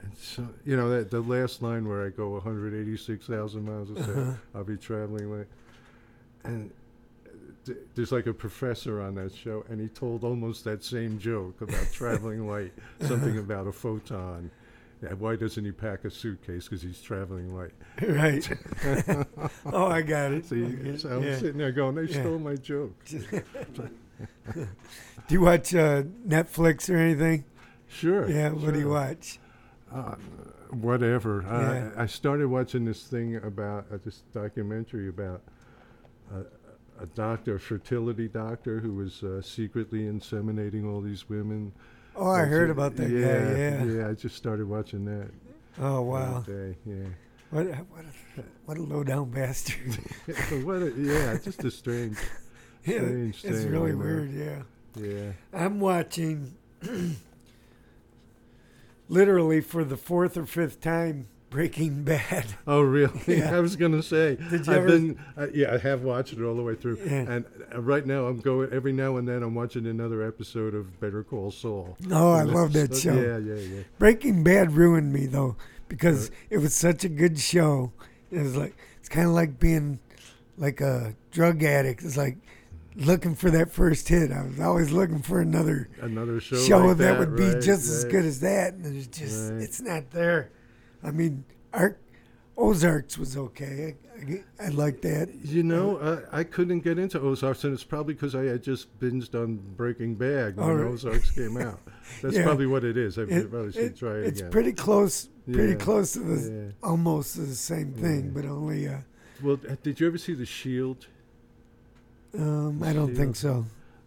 And so, you know, that the last line where I go 186,000 miles a 2nd Uh-huh. I'll be traveling like, and th- there's like a professor on that show, and he told almost that same joke about traveling light, something about a photon. Yeah, why doesn't he pack a suitcase? Because he's traveling light. right. oh, I got it. See, Okay, so I'm yeah. sitting there going, they Yeah. stole my joke. Do you watch uh, Netflix or anything? Sure. Yeah, what do you watch? Uh, whatever. Yeah. I, I started watching this thing about uh, this documentary about uh, a doctor, a fertility doctor, who was uh, secretly inseminating all these women. Oh, I heard it. about that yeah, guy. Yeah. Yeah, I just started watching that. Oh, wow. Day. Yeah. What, a- what, a, what a low down bastard. what a, yeah, just a strange. yeah, Strange it's thing, really weird. Yeah. Yeah. I'm watching literally for the fourth or fifth time Breaking Bad. Oh, really? Yeah. I was gonna say. Did you I've ever- been, uh, yeah, I have watched it all the way through, Yeah. and uh, right now I'm going. Every now and then I'm watching another episode of Better Call Saul. Oh, I love that show. Yeah, yeah, yeah. Breaking Bad ruined me though because it was such a good show. It was like it's kind of like being like a drug addict. It's like looking for that first hit. I was always looking for another Another show, show, like that, would be right, just as good as that, and it's just Right. it's not there. I mean, Ark Ozarks was okay. I, I, I like that. You know, I, I couldn't get into Ozarks, and it's probably because I had just binged on Breaking Bad when right. Ozarks came out. That's Yeah. probably what it is. I It- probably should it- try it it's again. pretty close, pretty Yeah. close to the Yeah. almost the same thing, but only. Uh, Well, did you ever see The Shield? um, I don't think so.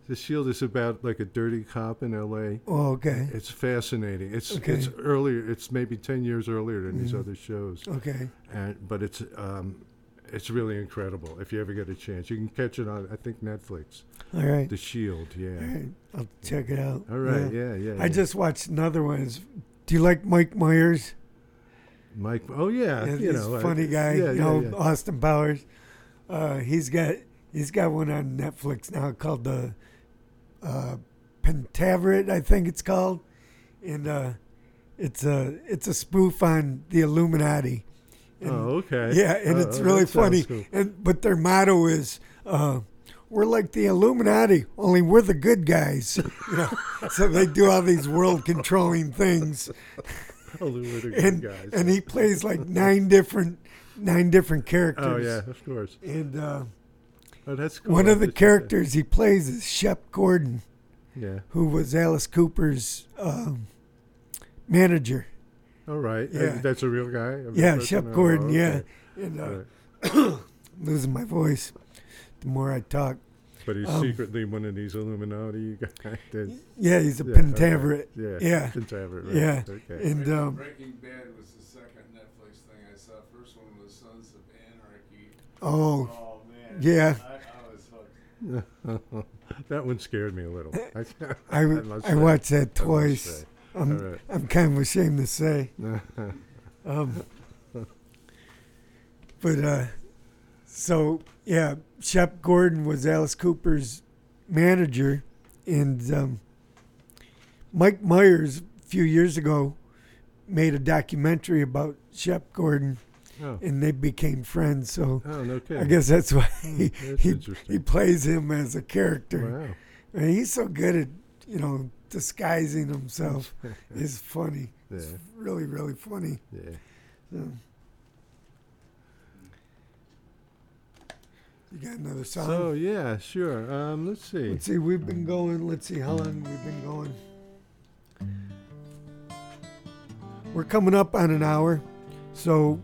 The Shield is about like a dirty cop in L.A. Oh, okay, It's fascinating. It's Okay. it's earlier. It's maybe ten years earlier than these Mhm. other shows, okay. and but it's um, it's really incredible. If you ever get a chance, you can catch it on I think Netflix. All right, The Shield, yeah. right. I'll check it out. All right, Yeah. yeah, yeah. I yeah. just watched another one. It's- Do you like Mike Myers? Mike. Oh yeah, Yeah, you he's know, a I- funny guy. Yeah, you know, yeah. Austin Powers. Uh, he's got he's got one on Netflix now called the uh, Pentaverate, I think it's called, and uh, it's a it's a spoof on the Illuminati. And- Oh, okay. Yeah, and Oh, it's oh, really funny. cool. And but their motto is. Uh, we're like the Illuminati, only we're the good guys. You know? so they do all these world controlling things they were the good and guys. and he plays like nine different nine different characters. oh yeah, of course. And uh, Oh, that's cool. one of the That's- characters he plays is Shep Gordon, Yeah. who was Alice Cooper's um, manager. All right. Uh, Yeah. that's a real guy. A real Yeah, person? Shep Oh, Gordon. okay. Yeah, and uh, Right. losing my voice the more I talk. But he's um, secretly one of these Illuminati guys. Yeah, he's a yeah, okay. Yeah. Yeah. Pentaverate, right. Yeah. Okay. And um, Breaking Bad was the second Netflix thing I saw. First one was Sons of Anarchy. oh Oh man. Yeah. I, I was hooked. that one scared me a little. I, I, I watched that twice. I'm right. I'm kind of ashamed to say. Um, but uh, so yeah, Shep Gordon was Alice Cooper's manager, and um, Mike Myers a few years ago made a documentary about Shep Gordon, oh. and they became friends. So oh, no. I guess that's why Hmm, he that's he, he plays him as a character. Wow. And he's so good at you know disguising himself. is funny. Yeah. It's really really funny. Yeah. So. You got another song? So yeah, sure. Um, let's see. let's see. We've been going. Let's see how long we've been going. We're coming up on an hour, so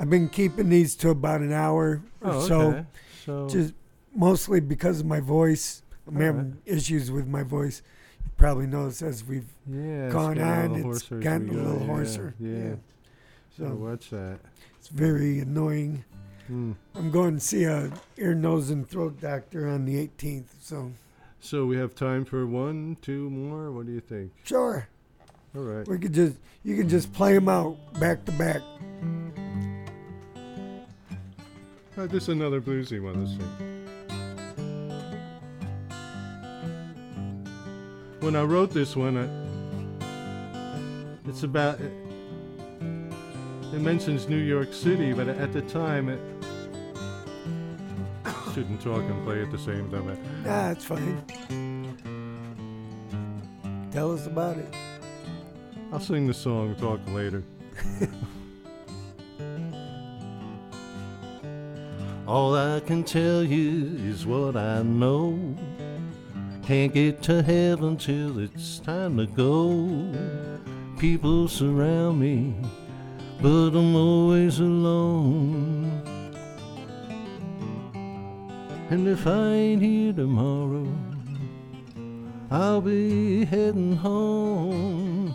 I've been keeping these to about an hour or Oh, so. okay. So Just mostly because of my voice. I'm All having issues with my voice. You probably noticed as we've yeah, it's gone getting a on, little it's hoarser gotten a little Yeah, hoarser. Yeah. So So watch that. it's very annoying. Hmm. I'm going to see a ear, nose, and throat doctor on the 18th. So So we have time for one, two more. What do you think? sure, All right. we could just you can just play them out back to back. Uh, this is another bluesy one. Let's. When I wrote this one, I, it's about. It, it mentions New York City, but at the time, it shouldn't talk and play at the same time. Nah, it's fine. Tell us about it. I'll sing the song. Talk later. All I can tell you is what I know. Can't get to heaven till it's time to go. People surround me, but I'm always alone. And if I ain't here tomorrow, I'll be heading home.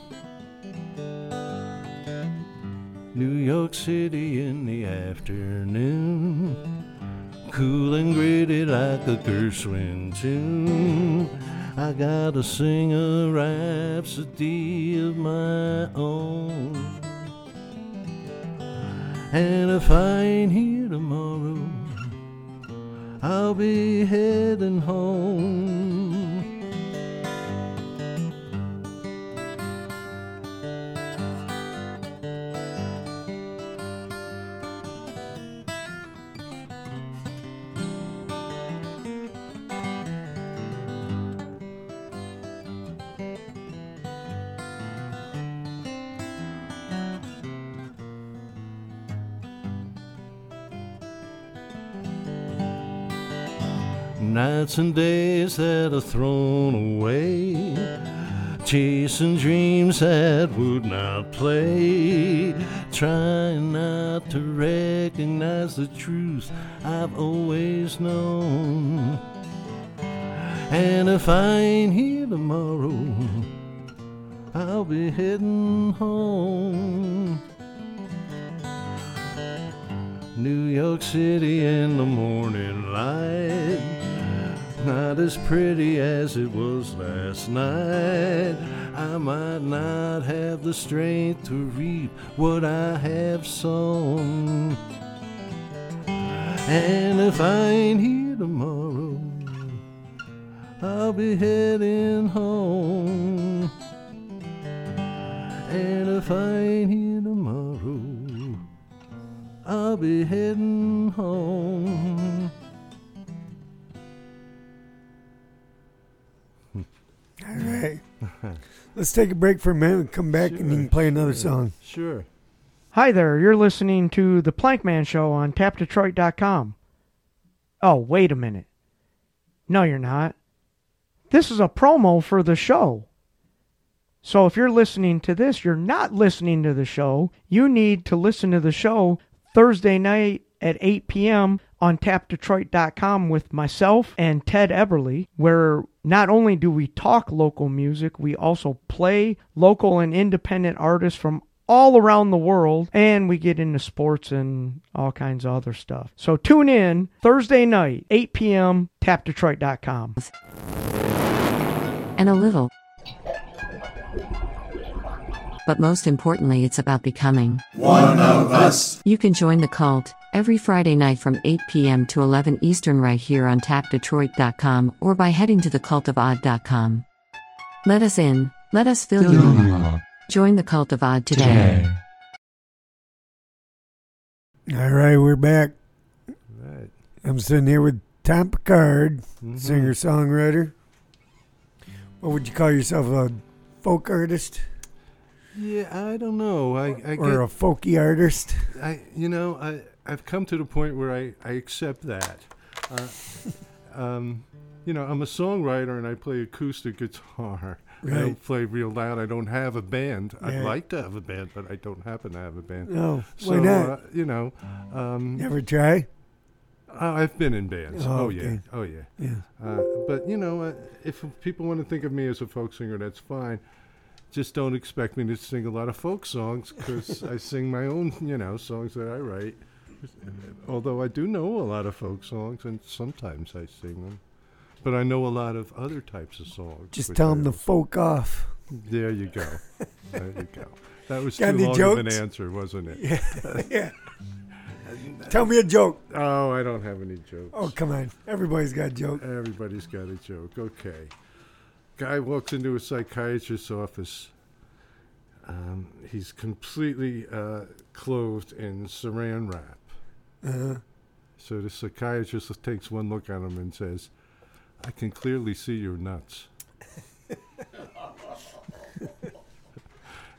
New York City in the afternoon, cool and gritty like a Gershwin tune. I gotta sing a rhapsody of my own. And if I ain't here tomorrow, I'll be heading home. Nights and days that are thrown away, chasing dreams that would not play, trying not to recognize the truth I've always known. And if I ain't here tomorrow, I'll be heading home. New York City in the morning light. Not as pretty as it was last night. I might not have the strength to reap what I have sown. And if I ain't here tomorrow, I'll be heading home. And if I ain't here tomorrow, I'll be heading home. All right. Let's take a break for a minute and come back and you can play another song. Sure. Hi there, you're listening to The Plankman Show on tapdetroit.com. Oh, wait a minute. No, you're not. This is a promo for the show. So if you're listening to this, you're not listening to the show. You need to listen to the show Thursday night at 8 p.m. on tapdetroit.com with myself and Ted Eberly, where not only do we talk local music, we also play local and independent artists from all around the world, and we get into sports and all kinds of other stuff. So tune in Thursday night, 8 p.m., tapdetroit.com. and a little. But most importantly, it's about becoming One of us. You can join the cult every Friday night from 8 p.m. to 11 Eastern right here on tapdetroit.com or by heading to thecultofodd.com. Let us in, let us fill you in. Join the cult of odd today. All right, we're back. Right. I'm sitting here with Tom Picard, Mhm. singer songwriter. What would you call yourself? A folk artist Yeah, I don't know. I, I or a get, folky artist? I, you know, I, I've come to the point where I, I accept that. Uh, um, you know, I'm a songwriter and I play acoustic guitar. I don't play real loud. I don't have a band. I'd like to have a band, but I don't happen to have a band. No, So, why not? Uh, you know, um, Never try. I've been in bands. Oh, Oh, yeah. okay. Oh, yeah. Yeah. Uh, but you know, uh, if people want to think of me as a folk singer, that's fine. Just don't expect me to sing a lot of folk songs because I sing my own, you know, songs that I write. Although I do know a lot of folk songs, and sometimes I sing them. But I know a lot of other types of songs. Just tell them to folk off. There you go. there you go. That was Got too long of an answer, wasn't it? yeah. Tell me a joke. Oh, I don't have any jokes. Oh, come on. Everybody's got a joke. Everybody's got a joke. Okay. Guy walks into a psychiatrist's office. Um, he's completely uh, clothed in saran wrap. Uh, So the psychiatrist takes one look at him and says, I can clearly see your nuts.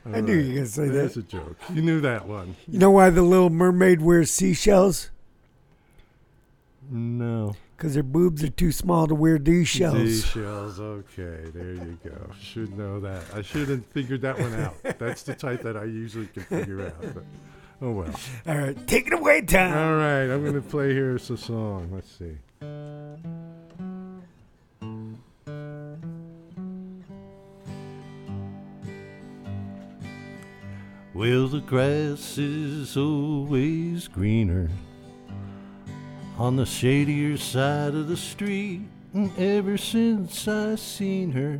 I knew you were going to say That's that. That's a joke. You knew that one. You know why the little mermaid wears seashells? No. Because her boobs are too small to wear these shells. Seashells. Okay, there you go. Should know that. I should have figured that one out. That's the type that I usually can figure out. But, oh well. All right, take it away, Tom. All right, I'm going to play here as a song. Let's see. Well, the grass is always greener on the shadier side of the street. And ever since I seen her,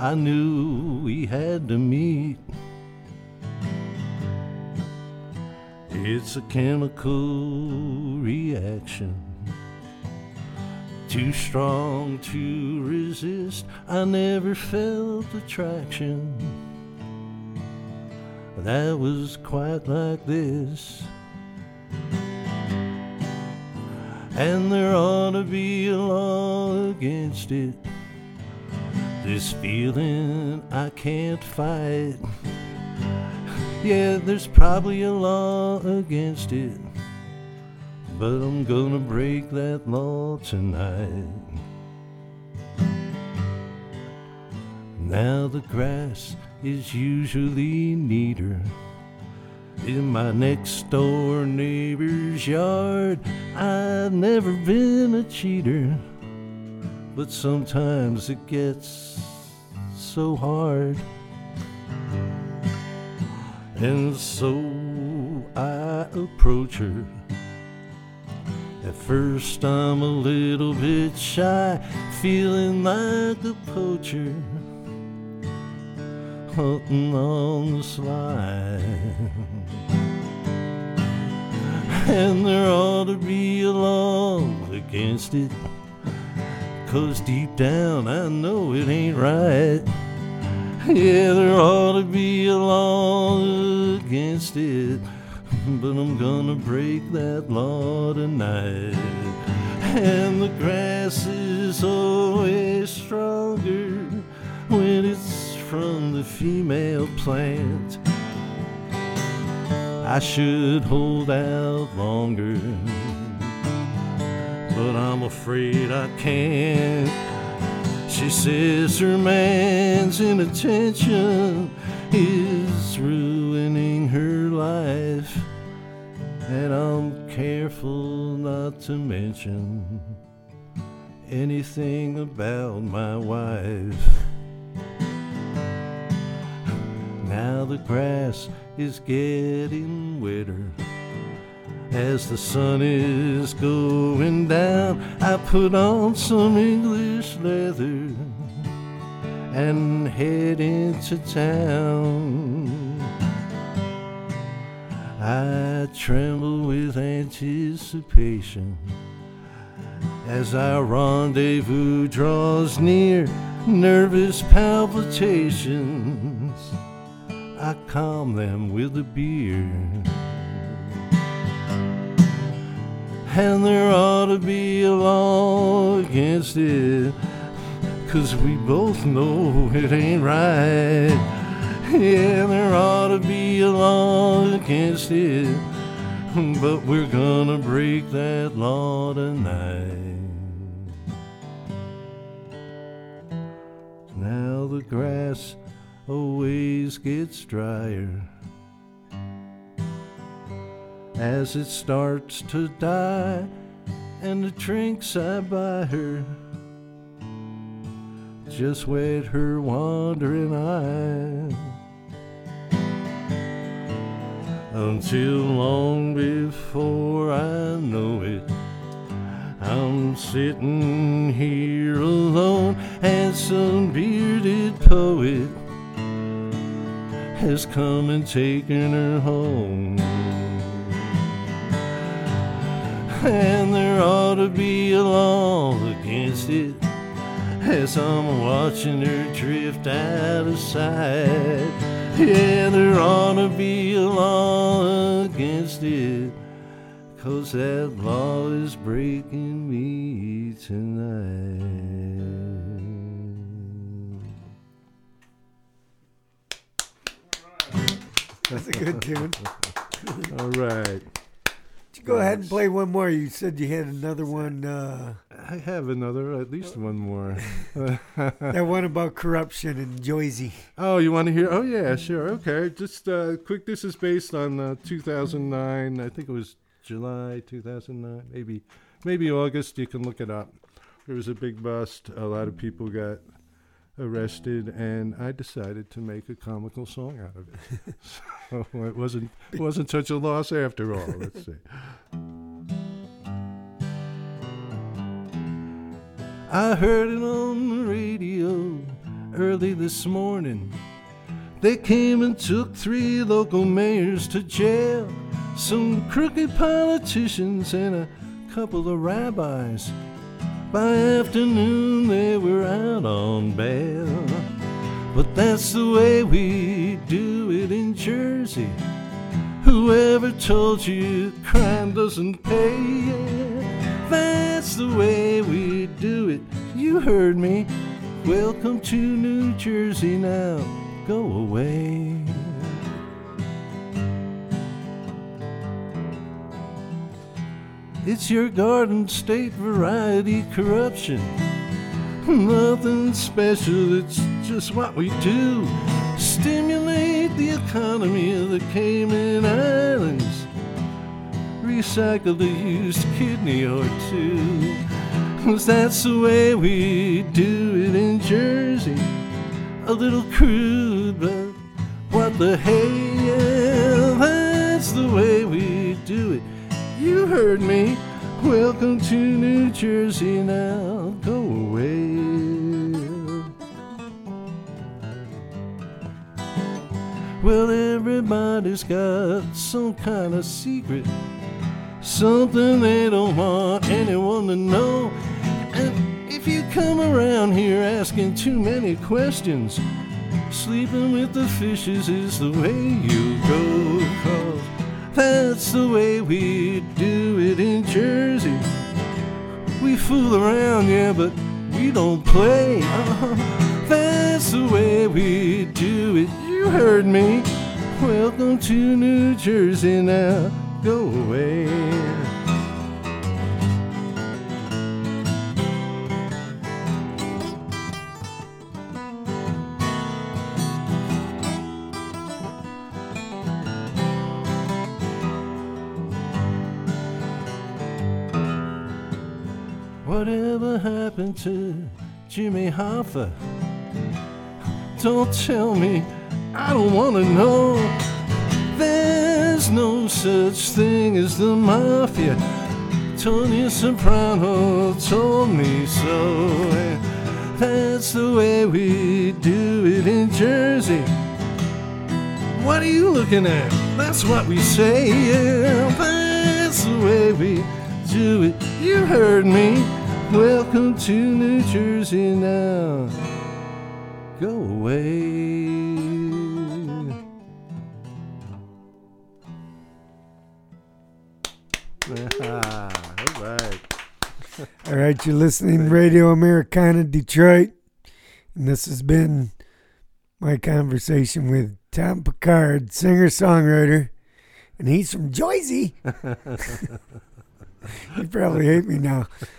I knew we had to meet. It's a chemical reaction. Too strong to resist. I never felt attraction that was quite like this. And there ought to be a law against it. This feeling I can't fight. Yeah, there's probably a law against it, but I'm gonna break that law tonight. Now the grass is usually neater in my next door neighbor's yard. I've never been a cheater, but sometimes it gets so hard. And so I approach her. At first, I'm a little bit shy, feeling like a poacher hunting on the sly. And there ought to be a law against it. Cause deep down I know it ain't right. Yeah, there ought to be a law against it. But I'm gonna break that law tonight. And the grass is always stronger when it's from the female plant. I should hold out longer, but I'm afraid I can't. She says her man's inattention is ruining her life, and I'm careful not to mention anything about my wife. Now the grass is getting wetter. As the sun is going down, I put on some English leather and head into town. I tremble with anticipation as our rendezvous draws near, nervous palpitations. I calm them with a beer. And there ought to be a law against it, cause we both know it ain't right. Yeah, there ought to be a law against it, but we're gonna break that law tonight. Now the grass always gets drier as it starts to die, and the drinks I buy her just wet her wandering eye. Until long before I know it, I'm sitting here alone, and some bearded poet has come and taken her home. And there ought to be a law against it as I'm watching her drift out of sight. Yeah, there ought to be a law against it, cause that law is breaking me tonight. That's a good tune. All right. Go ahead and play one more. You said you had another one. Uh, I have another, at least one more. that one about corruption in Jersey. Oh, you want to hear? Oh, yeah, sure. Okay. Just uh, quick. This is based on uh, 2009. I think it was July 2009, maybe, maybe August. You can look it up. There was a big bust. A lot of people got arrested, and I decided to make a comical song out of it. so it wasn't wasn't such a loss after all. Let's see. I heard it on the radio early this morning. They came and took three local mayors to jail, some crooked politicians, and a couple of rabbis. By afternoon, they were out on bail. But that's the way we do it in Jersey. Whoever told you crime doesn't pay? That's the way we do it. You heard me. Welcome to New Jersey now. Go away. It's your Garden State variety corruption. Nothing special, it's just what we do. Stimulate the economy of the Cayman Islands. Recycle the used kidney or two. 'Cause that's the way we do it in Jersey. A little crude, but what the yeah, that's the way we do it. You heard me. Welcome to New Jersey now. Go away. Well, everybody's got some kind of secret. Something they don't want anyone to know. And if you come around here asking too many questions, sleeping with the fishes is the way you go. Cause that's the way we do it in Jersey. We fool around, yeah, but we don't play. Uh-huh. That's the way we do it. You heard me. Welcome to New Jersey now. Go away. Whatever happened to Jimmy Hoffa? Don't tell me, I don't want to know. There's no such thing as the mafia. Tony Soprano told me so. That's the way we do it in Jersey. What are you looking at? That's what we say. Yeah, that's the way we do it. You heard me. Welcome to New Jersey now. Go away. Right, you're listening to Radio Americana Detroit, and this has been my conversation with Tom Picard, singer songwriter, and he's from Jersey. you probably hate me now.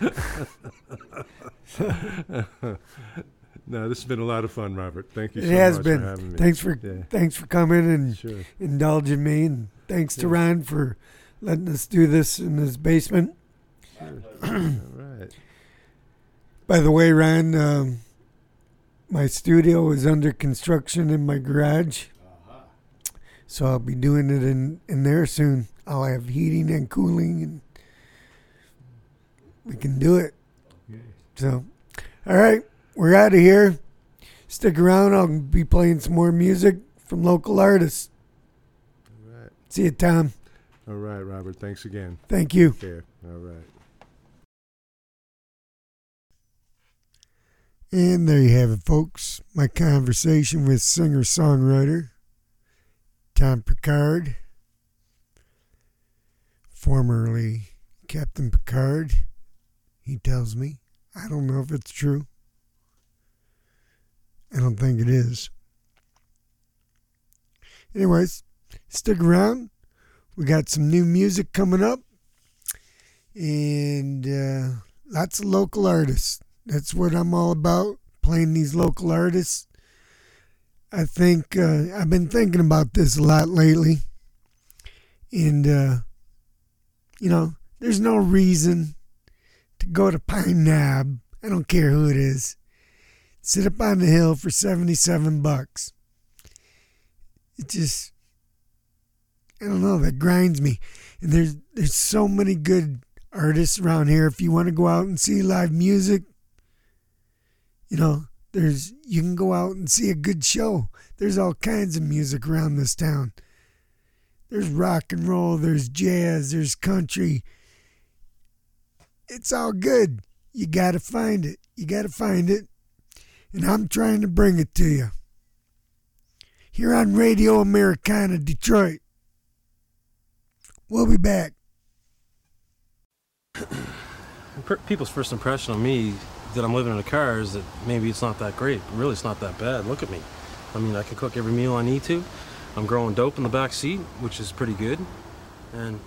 no, this has been a lot of fun, Robert. Thank you It so has much been. for having me. Thanks for Yeah. thanks for coming and Sure. indulging me, and thanks to Ron for letting us do this in his basement. Right. By the way, Ryan, um, my studio is under construction in my garage, so I'll be doing it in in there soon. I'll have heating and cooling, and we can do it. So, all right, we're out of here. Stick around. I'll be playing some more music from local artists. All right. See you, Tom. All right, Robert. Thanks again. Thank you. All right. And there you have it, folks. My conversation with singer songwriter Tom Picard, formerly Captain Picard. He tells me. I don't know if it's true. I don't think it is. Anyways, stick around. We got some new music coming up and uh, lots of local artists. That's what I'm all about, playing these local artists. I think uh, I've been thinking about this a lot lately. And, uh, you know, there's no reason to go to Pine Knob. I don't care who it is. Sit up on the hill for 77 bucks. It just, I don't know, that grinds me. And there's, there's so many good artists around here. If you want to go out and see live music, you know, there's you can go out and see a good show. There's all kinds of music around this town. There's rock and roll, there's jazz, there's country. It's all good. You got to find it. You got to find it. And I'm trying to bring it to you. Here on Radio Americana Detroit. We'll be back. People's first impression of me that I'm living in a car is that maybe it's not that great, really it's not that bad. Look at me. I mean, I can cook every meal I need to. I'm growing dope in the back seat, which is pretty good. And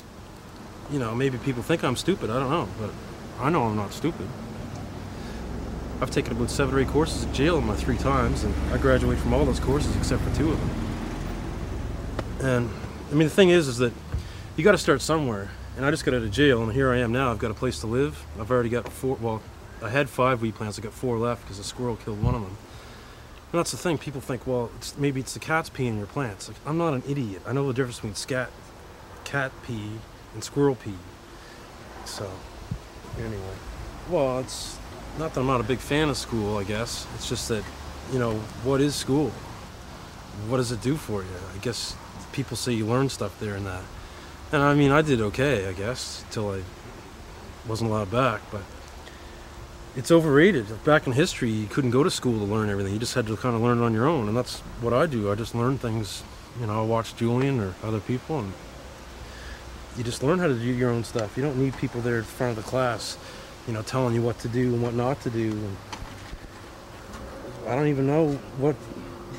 you know, maybe people think I'm stupid. I don't know, but I know I'm not stupid. I've taken about seven or eight courses at jail in my three times, and I graduated from all those courses except for two of them. And I mean, the thing is, is that you got to start somewhere. And I just got out of jail, and here I am now. I've got a place to live. I've already got four. Well, I had five wheat plants. I got four left because a squirrel killed one of them. And that's the thing. People think, well, it's, maybe it's the cat's pee in your plants. Like, I'm not an idiot. I know the difference between scat, cat pee and squirrel pee. So, anyway, well, it's not that I'm not a big fan of school. I guess it's just that, you know, what is school? What does it do for you? I guess people say you learn stuff there and that. And I mean, I did okay, I guess, until I wasn't allowed back. But it's overrated. Back in history, you couldn't go to school to learn everything. You just had to kind of learn it on your own. And that's what I do. I just learn things. You know, I watch Julian or other people, and you just learn how to do your own stuff. You don't need people there in front of the class, you know, telling you what to do and what not to do. And I don't even know what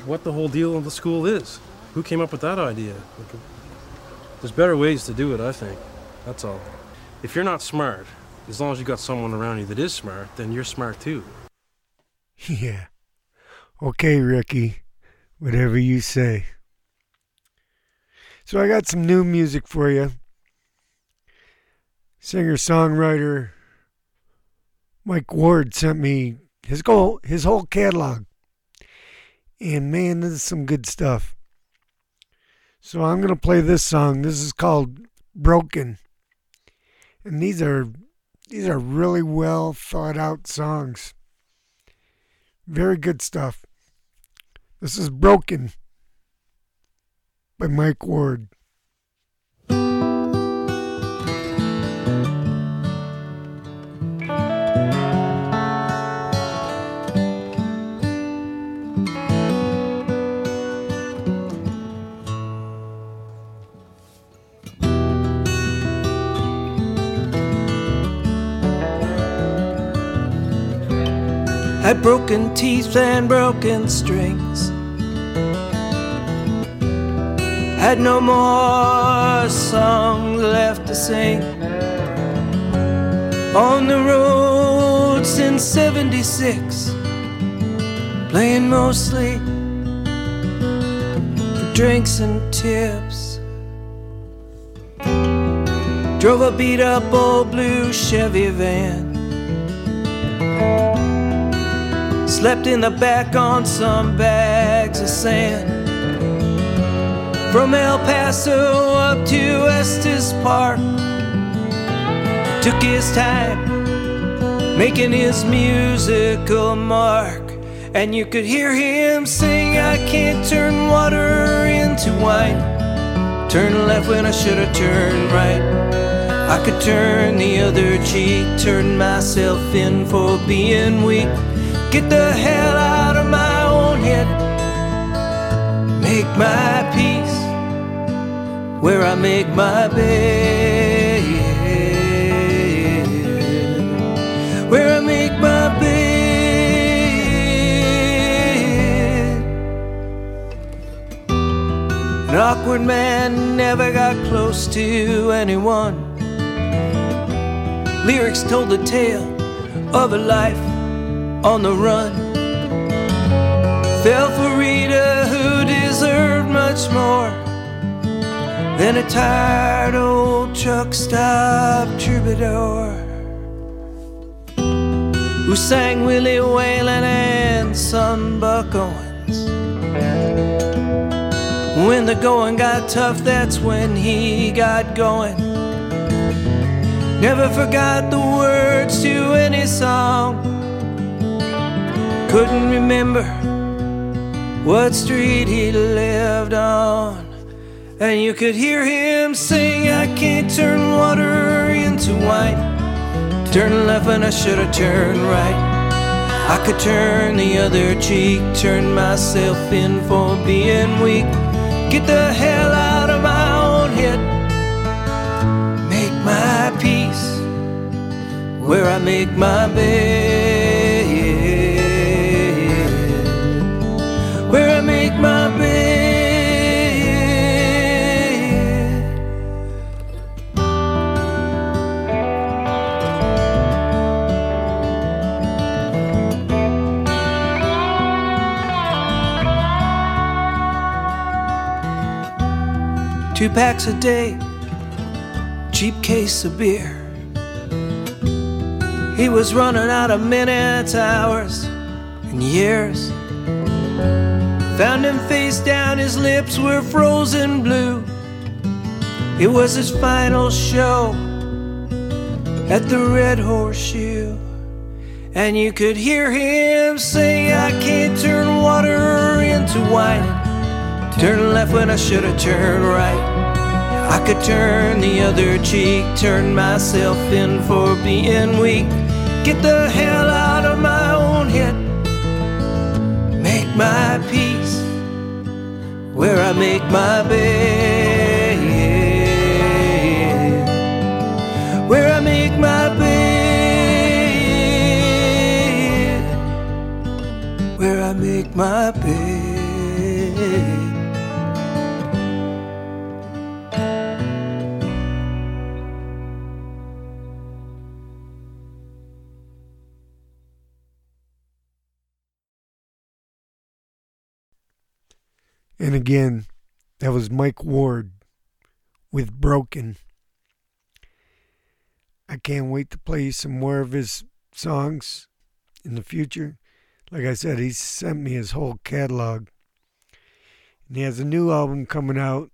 what the whole deal of the school is. Who came up with that idea? There's better ways to do it, I think. That's all. If you're not smart, as long as you got someone around you that is smart, then you're smart too. Yeah. Okay, Ricky. Whatever you say. So I got some new music for you. Singer songwriter Mike Ward sent me his goal, his whole catalog. And man, this is some good stuff. So I'm going to play this song. This is called Broken. And these are these are really well thought out songs. Very good stuff. This is Broken by Mike Ward. Had broken teeth and broken strings. Had no more songs left to sing. On the road since 76, playing mostly for drinks and tips. Drove a beat up old blue Chevy van. Slept in the back on some bags of sand. From El Paso up to Estes Park. Took his time making his musical mark. And you could hear him sing, I can't turn water into wine. Turn left when I should have turned right. I could turn the other cheek, turn myself in for being weak. Get the hell out of my own head. Make my peace where I make my bed. Where I make my bed. An awkward man never got close to anyone. Lyrics told the tale of a life on the run. Fell for Rita, who deserved much more than a tired old truck stop troubadour who sang Willie Waylon and Son Buck Owens. When the going got tough, that's when he got going. Never forgot the words to any song couldn't remember what street he lived on. And you could hear him sing, I can't turn water into wine. Turn left when I should have turned right. I could turn the other cheek, turn myself in for being weak. Get the hell out of my own head. Make my peace where I make my bed. Two packs a day, cheap case of beer. He was running out of minutes, hours, and years. Found him face down, his lips were frozen blue. It was his final show at the Red Horseshoe. And you could hear him say, I can't turn water into wine. Turn left when I should have turned right. I could turn the other cheek, turn myself in for being weak. Get the hell out of my own head. Make my peace where I make my bed. Where I make my bed. Where I make my bed. Again, that was Mike Ward with Broken. I can't wait to play some more of his songs in the future. Like I said, he sent me his whole catalog. And he has a new album coming out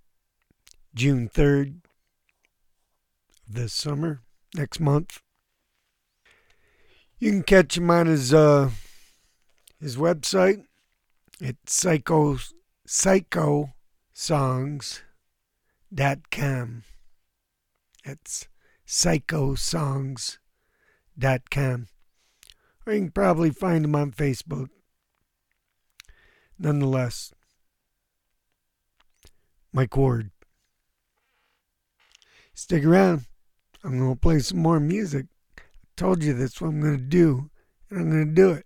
June 3rd this summer, next month. You can catch him on his uh his website at psycho psychosongs.com. That's psychosongs.com. Or you can probably find them on Facebook. Nonetheless, Mike Ward. Stick around. I'm going to play some more music. I told you that's what I'm going to do, and I'm going to do it.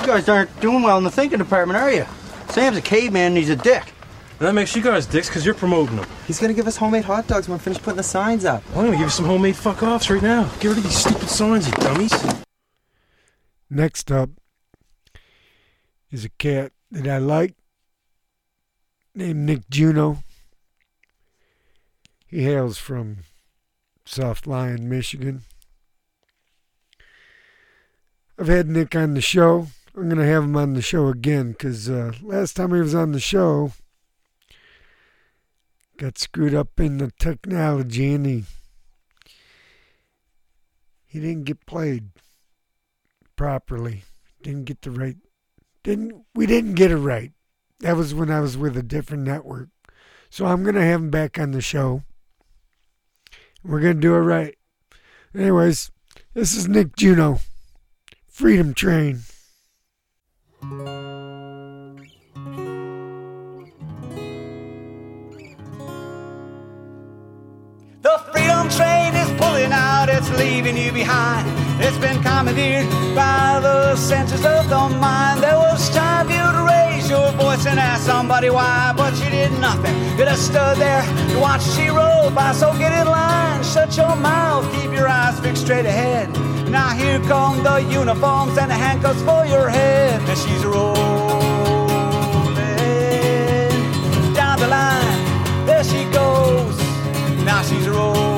You guys aren't doing well in the thinking department, are you? Sam's a caveman and he's a dick. That makes you guys dicks because you're promoting them. He's gonna give us homemade hot dogs when we're finished putting the signs up. I'm gonna give you some homemade fuck offs right now. Get rid of these stupid signs, you dummies. Next up is a cat that I like named Nick Juno. He hails from South Lyon, Michigan. I've had Nick on the show. I'm going to have him on the show again because uh, last time he was on the show, got screwed up in the technology and he, he didn't get played properly. Didn't get the right. Didn't we didn't get it right. That was when I was with a different network. So I'm gonna have him back on the show. We're gonna do it right. Anyways, this is Nick Juno. Freedom Train. The freedom train is pulling out, it's leaving you behind. It's been commandeered by the censors of the mind. There was time for you to raise your voice and ask somebody why, but you did nothing. You just stood there to watch she roll by. So get in line, shut your mouth, keep your eyes fixed straight ahead. Now here come the uniforms and the handcuffs for your head. And she's rolling down the line. There she goes. Now she's rolling.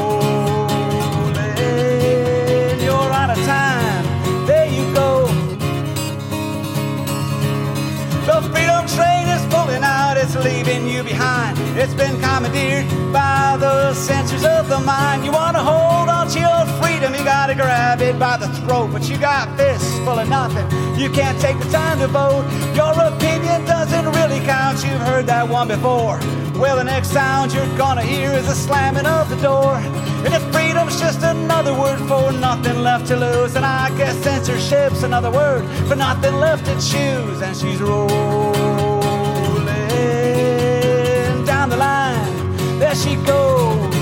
It's leaving you behind. It's been commandeered by the censors of the mind. You want to hold on to your freedom. You got to grab it by the throat. But you got fists full of nothing. You can't take the time to vote. Your opinion doesn't really count. You've heard that one before. Well, the next sound you're gonna hear is the slamming of the door. And if freedom's just another word for nothing left to lose, and I guess censorship's another word for nothing left to choose. And she's rolling down the line. There she goes.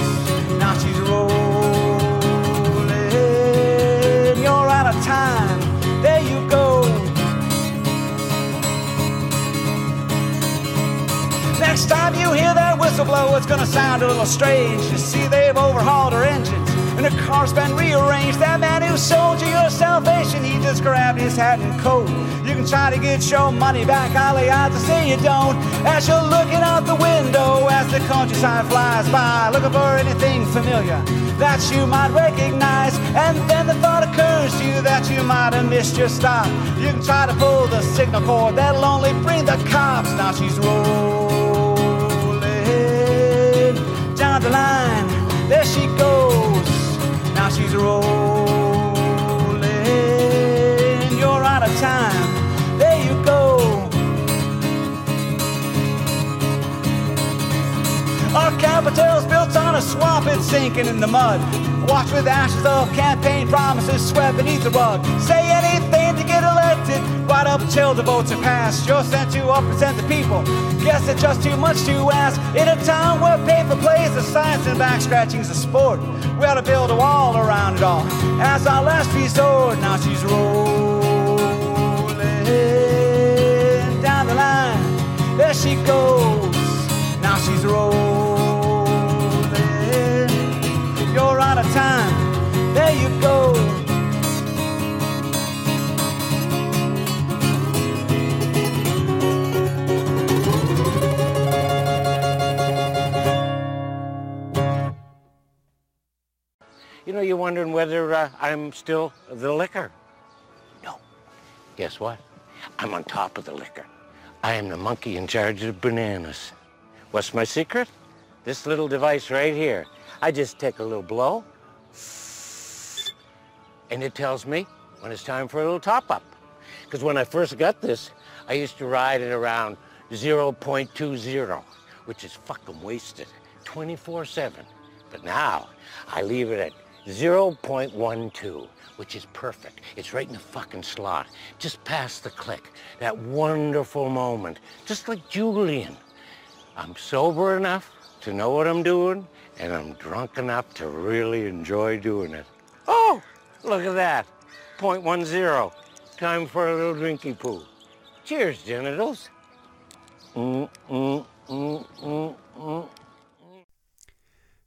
Now she's rolling. You're out of time. There you go. Next time you hear that whistle blow, it's gonna sound a little strange. You see, they've overhauled her engines, and her car's been rearranged. That man who sold you your salvation, he just grabbed his hat and coat. You can try to get your money back, lay odds to say you don't. As you're looking out the window as the countryside flies by, looking for anything familiar that you might recognize. And then the thought occurs to you that you might have missed your stop. You can try to pull the signal cord that'll only bring the cops. Now she's rolling down the line. There she goes. Now she's rolling. You're out of time. There you go. Our capital's built on a swamp, it's sinking in the mud. Watch with ashes of campaign promises swept beneath the rug. Say anything to get elected, right up until the votes are passed. You're sent to represent the people. Guess it's just too much to ask. In a town where paper plays the science and back scratching's a sport, we ought to build a wall around it all. As our last resort, now she's rolling down the line. There she goes. Now she's rolling. Out of time. There you go. You know, you're wondering whether uh, I'm still the liquor. No. Guess what? I'm on top of the liquor. I am the monkey in charge of bananas. What's my secret? This little device right here. I just take a little blow, and it tells me when it's time for a little top-up. Because when I first got this, I used to ride it around 0.20, which is fucking wasted, 24-7. But now, I leave it at 0.12, which is perfect. It's right in the fucking slot, just past the click. That wonderful moment, just like Julian. I'm sober enough to know what I'm doing, and I'm drunk enough to really enjoy doing it. Oh, look at that. 0.10. Time for a little drinky poo. Cheers, genitals. Mm, mm, mm, mm, mm.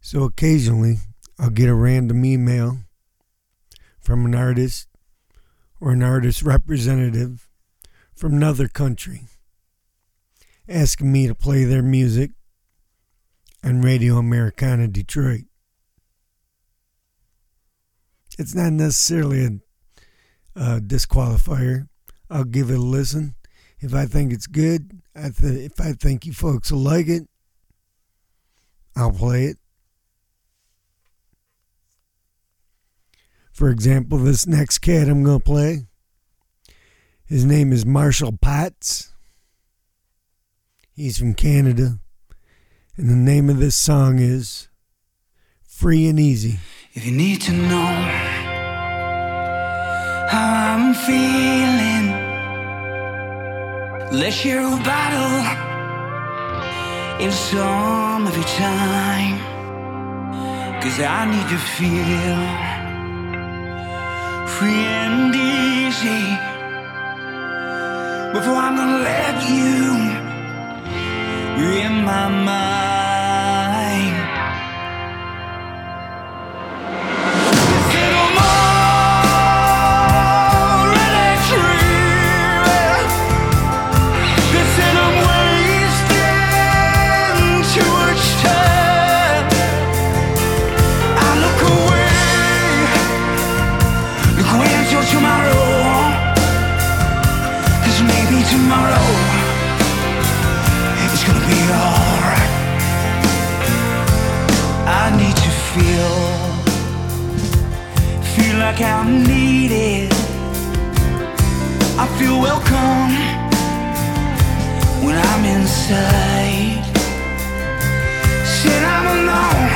So occasionally, I'll get a random email from an artist or an artist representative from another country asking me to play their music on Radio Americana Detroit. It's not necessarily a, a disqualifier. I'll give it a listen. If I think it's good, I th- if I think you folks will like it, I'll play it. For example, this next cat I'm going to play, his name is Marshall Potts. He's from Canada. And the name of this song is Free and Easy. If you need to know how I'm feeling, let's share a battle in some of your time. Cause I need to feel free and easy before I'm gonna let you in my mind. Inside. Said I'm alone.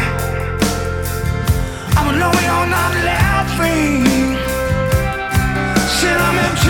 I'm alone, you're not laughing. Said I'm empty.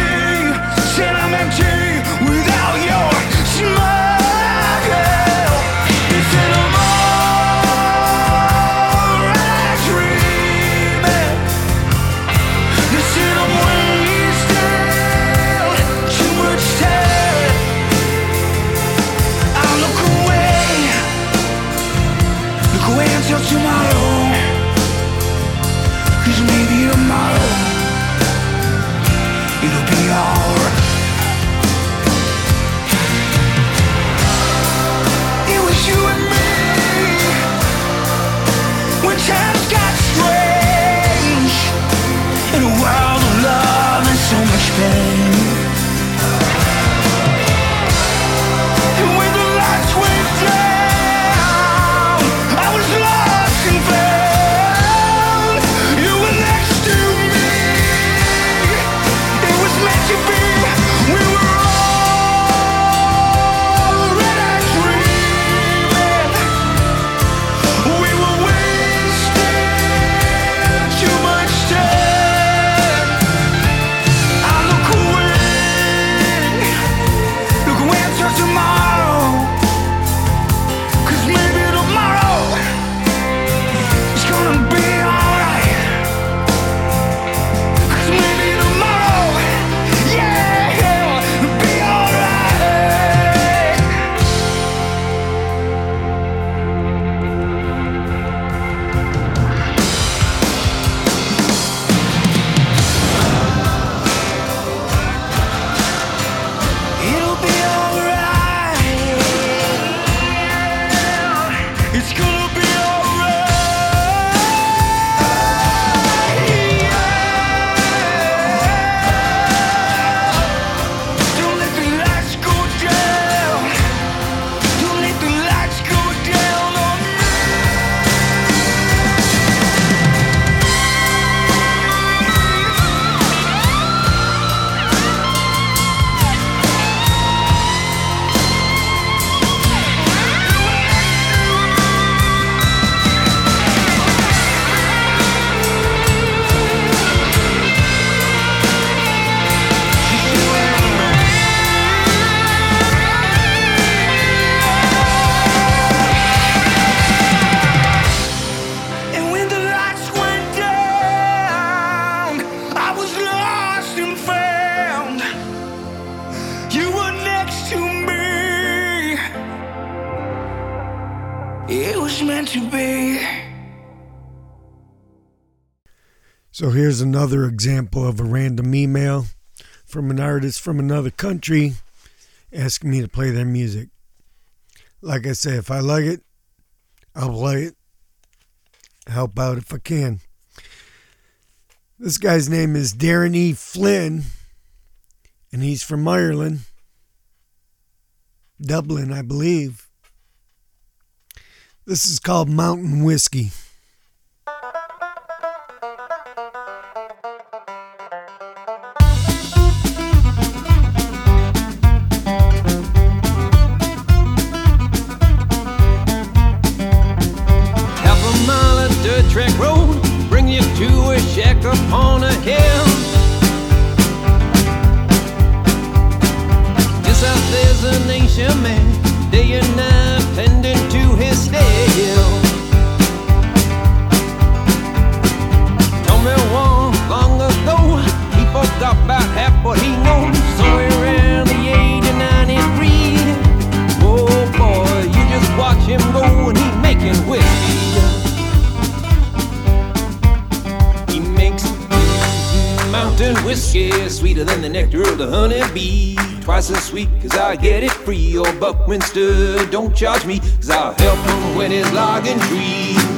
another example of a random email from an artist from another country asking me to play their music. Like I say, if I like it, I'll play it. Help out if I can. This guy's name is Darren E. Flynn, and he's from Ireland, Dublin, I believe. This is called Mountain Whiskey. on a hill. Just out there's a nation man, day and night pending to his steel. Don't long ago, he forgot about half what he knows. Compton whiskey, sweeter than the nectar of the honeybee. Twice as sweet, cause I get it free. Or Buckminster don't charge me, cause I'll help him when he's logging trees.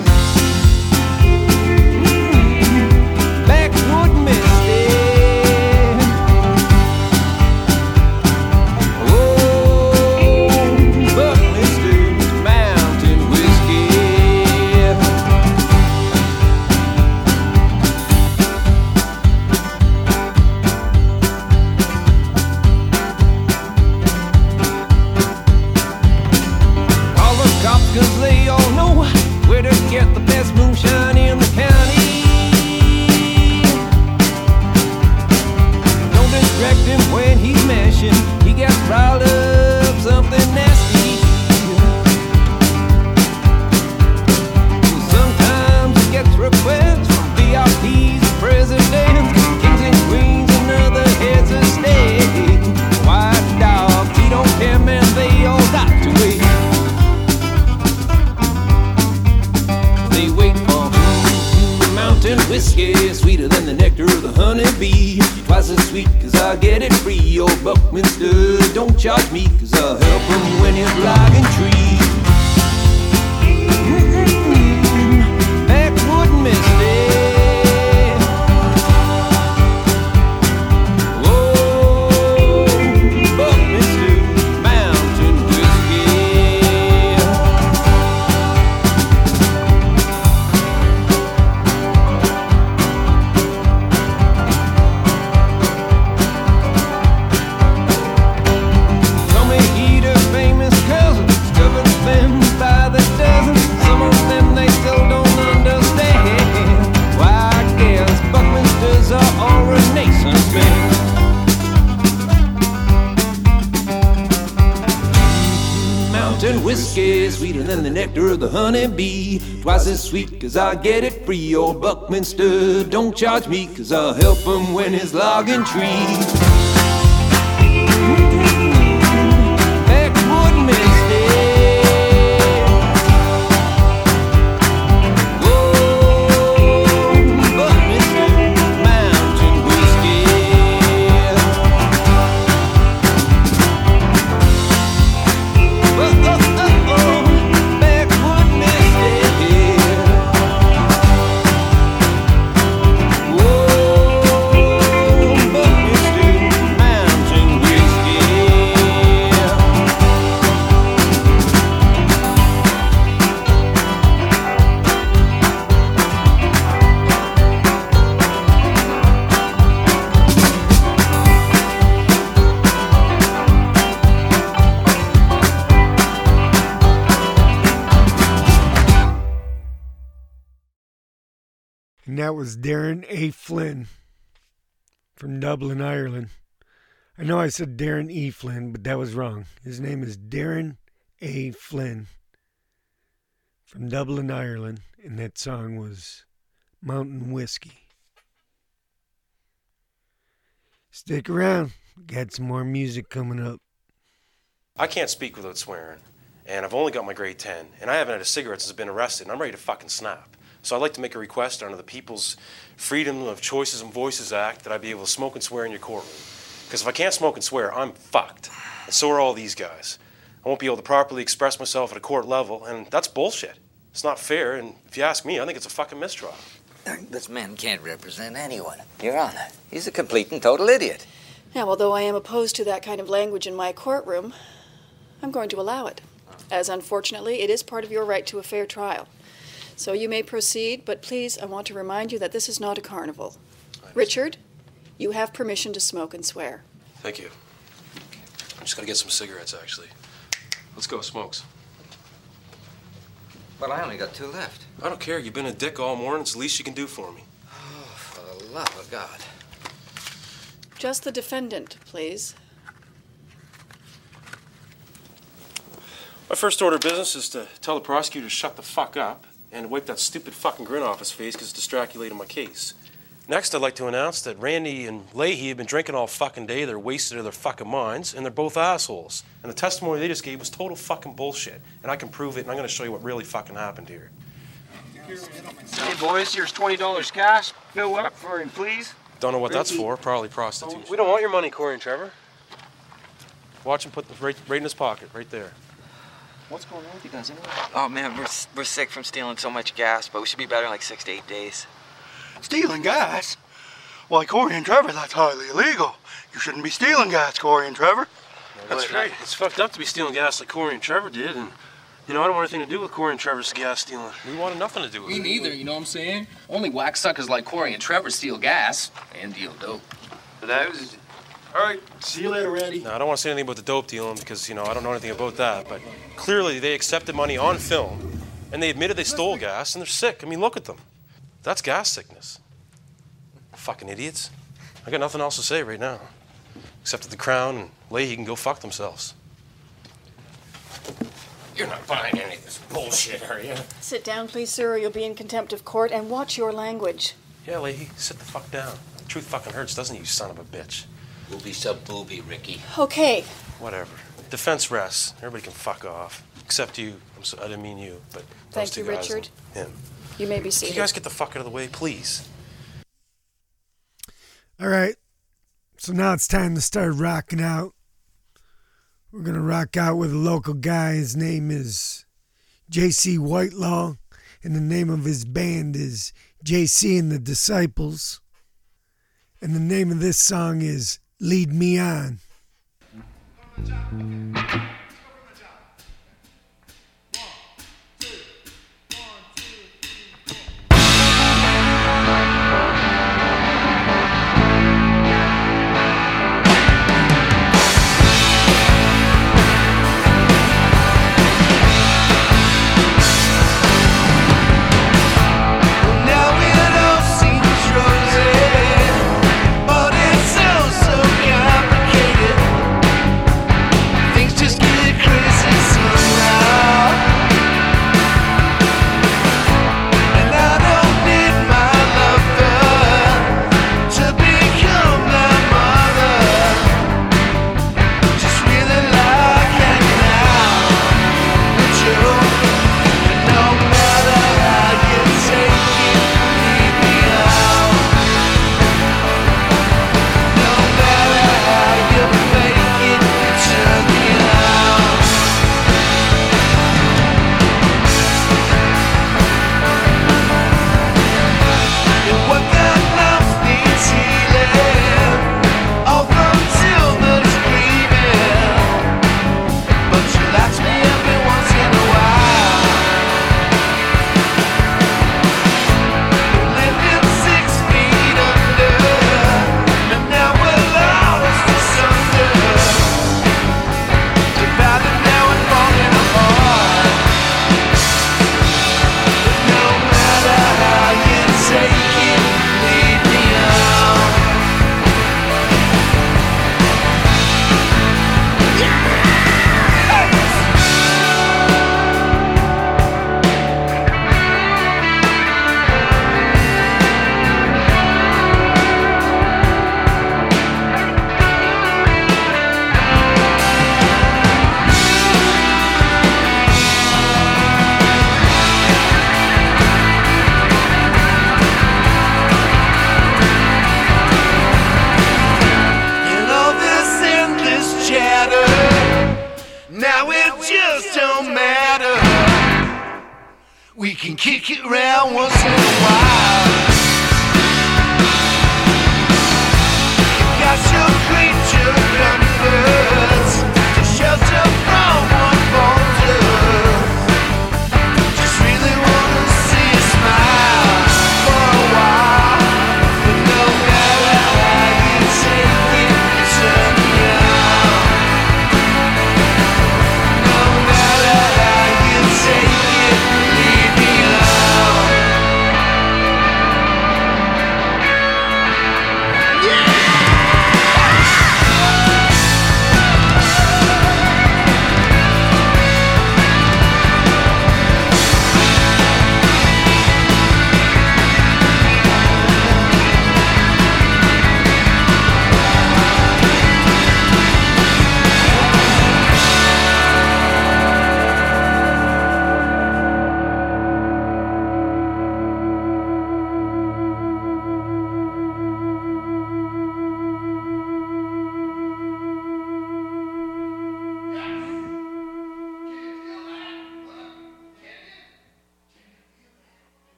Twice as cause I get it free. Old Buckminster, A. Flynn from Dublin, Ireland. I know I said Darren E. Flynn, but that was wrong. His name is Darren A. Flynn from Dublin, Ireland, and that song was Mountain Whiskey. Stick around. Got some more music coming up. I can't speak without swearing, and I've only got my grade 10, and I haven't had a cigarette since I've been arrested, and I'm ready to fucking snap. So I'd like to make a request under the People's Freedom of Choices and Voices Act that I be able to smoke and swear in your courtroom. Because if I can't smoke and swear, I'm fucked. And so are all these guys. I won't be able to properly express myself at a court level, and that's bullshit. It's not fair, and if you ask me, I think it's a fucking mistrial. This man can't represent anyone. Your Honor, he's a complete and total idiot. Now, although I am opposed to that kind of language in my courtroom, I'm going to allow it, as unfortunately it is part of your right to a fair trial. So you may proceed, but please, I want to remind you that this is not a carnival. Richard, you have permission to smoke and swear. Thank you. I'm just gonna get some cigarettes, actually. Let's go, smokes. But I only got two left. I don't care. You've been a dick all morning. It's the least you can do for me. Oh, for the love of God. Just the defendant, please. My first order of business is to tell the prosecutor to shut the fuck up and wipe that stupid fucking grin off his face because it's distraculating my case. Next, I'd like to announce that Randy and Lahey have been drinking all fucking day. They're wasted of their fucking minds, and they're both assholes. And the testimony they just gave was total fucking bullshit. And I can prove it, and I'm gonna show you what really fucking happened here. Hey, boys, here's $20 cash. Fill up for him, please. Don't know what that's for. Probably prostitution. We don't want your money, Corey and Trevor. Watch him put the right, right in his pocket, right there. What's going on with you guys anyway? Oh man, we're, we're sick from stealing so much gas, but we should be better in like six to eight days. Stealing gas? Why, Corey and Trevor, that's highly illegal. You shouldn't be stealing gas, Corey and Trevor. That's right. It's fucked up to be stealing gas like Corey and Trevor did, and you know I don't want anything to do with Corey and Trevor's gas stealing. We wanted nothing to do with Me it. neither, you know what I'm saying? Only whack suckers like Corey and Trevor steal gas and deal dope. Those. All right, see you later, Randy. Now, I don't want to say anything about the dope dealing because, you know, I don't know anything about that, but clearly they accepted money on film and they admitted they stole gas and they're sick. I mean, look at them. That's gas sickness. Fucking idiots. I got nothing else to say right now. Except that the Crown and Lahey can go fuck themselves. You're not buying any of this bullshit, are you? Sit down, please, sir, or you'll be in contempt of court, and watch your language. Yeah, Lahey, sit the fuck down. Truth fucking hurts, doesn't it, you son of a bitch? Booby sub booby, Ricky. Okay, Whatever. Defense rests. Everybody can fuck off. Except you. I'm so, I didn't mean you, but those Thank two you, guys Richard. and Him. you may be Can seated. you guys get the fuck out of the way, please? All right. So now it's time to start rocking out. We're going to rock out with a local guy. His name is JC Whitelaw, and the name of his band is JC and the Disciples. And the name of this song is Lead Me On.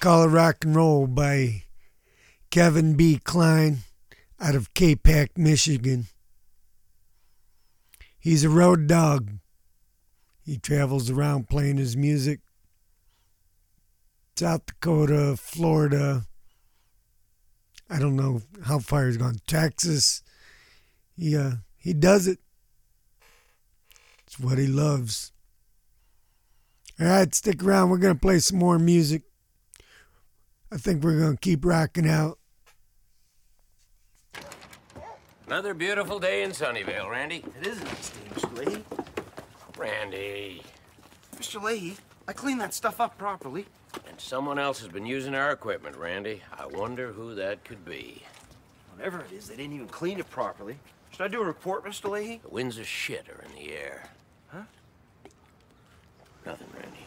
Call It Rock and Roll by Kevin B. Klein out of Capac, Michigan. He's a road dog. He travels around playing his music. South Dakota, Florida. I don't know how far he's gone. Texas. He uh, he does it. It's what he loves. All right, stick around. We're gonna play some more music. I think we're gonna keep rocking out. Another beautiful day in Sunnyvale, Randy. It is a nice day, Mr. Lahey. Randy. Mr. Lahey, I cleaned that stuff up properly. And someone else has been using our equipment, Randy. I wonder who that could be. Whatever it is, they didn't even clean it properly. Should I do a report, Mr. Lahey? The winds of shit are in the air. Huh? Nothing, Randy.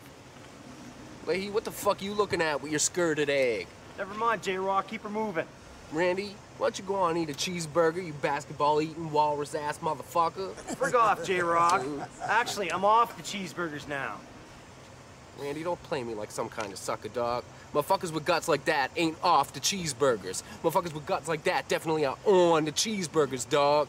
Lahey, what the fuck are you looking at with your skirted egg? Never mind, J-Rock. Keep her moving. Randy, why don't you go on and eat a cheeseburger, you basketball-eating, walrus-ass motherfucker? Frig off, J-Rock. Actually, I'm off the cheeseburgers now. Randy, don't play me like some kind of sucker dog. Motherfuckers with guts like that ain't off the cheeseburgers. Motherfuckers with guts like that definitely are on the cheeseburgers, dog.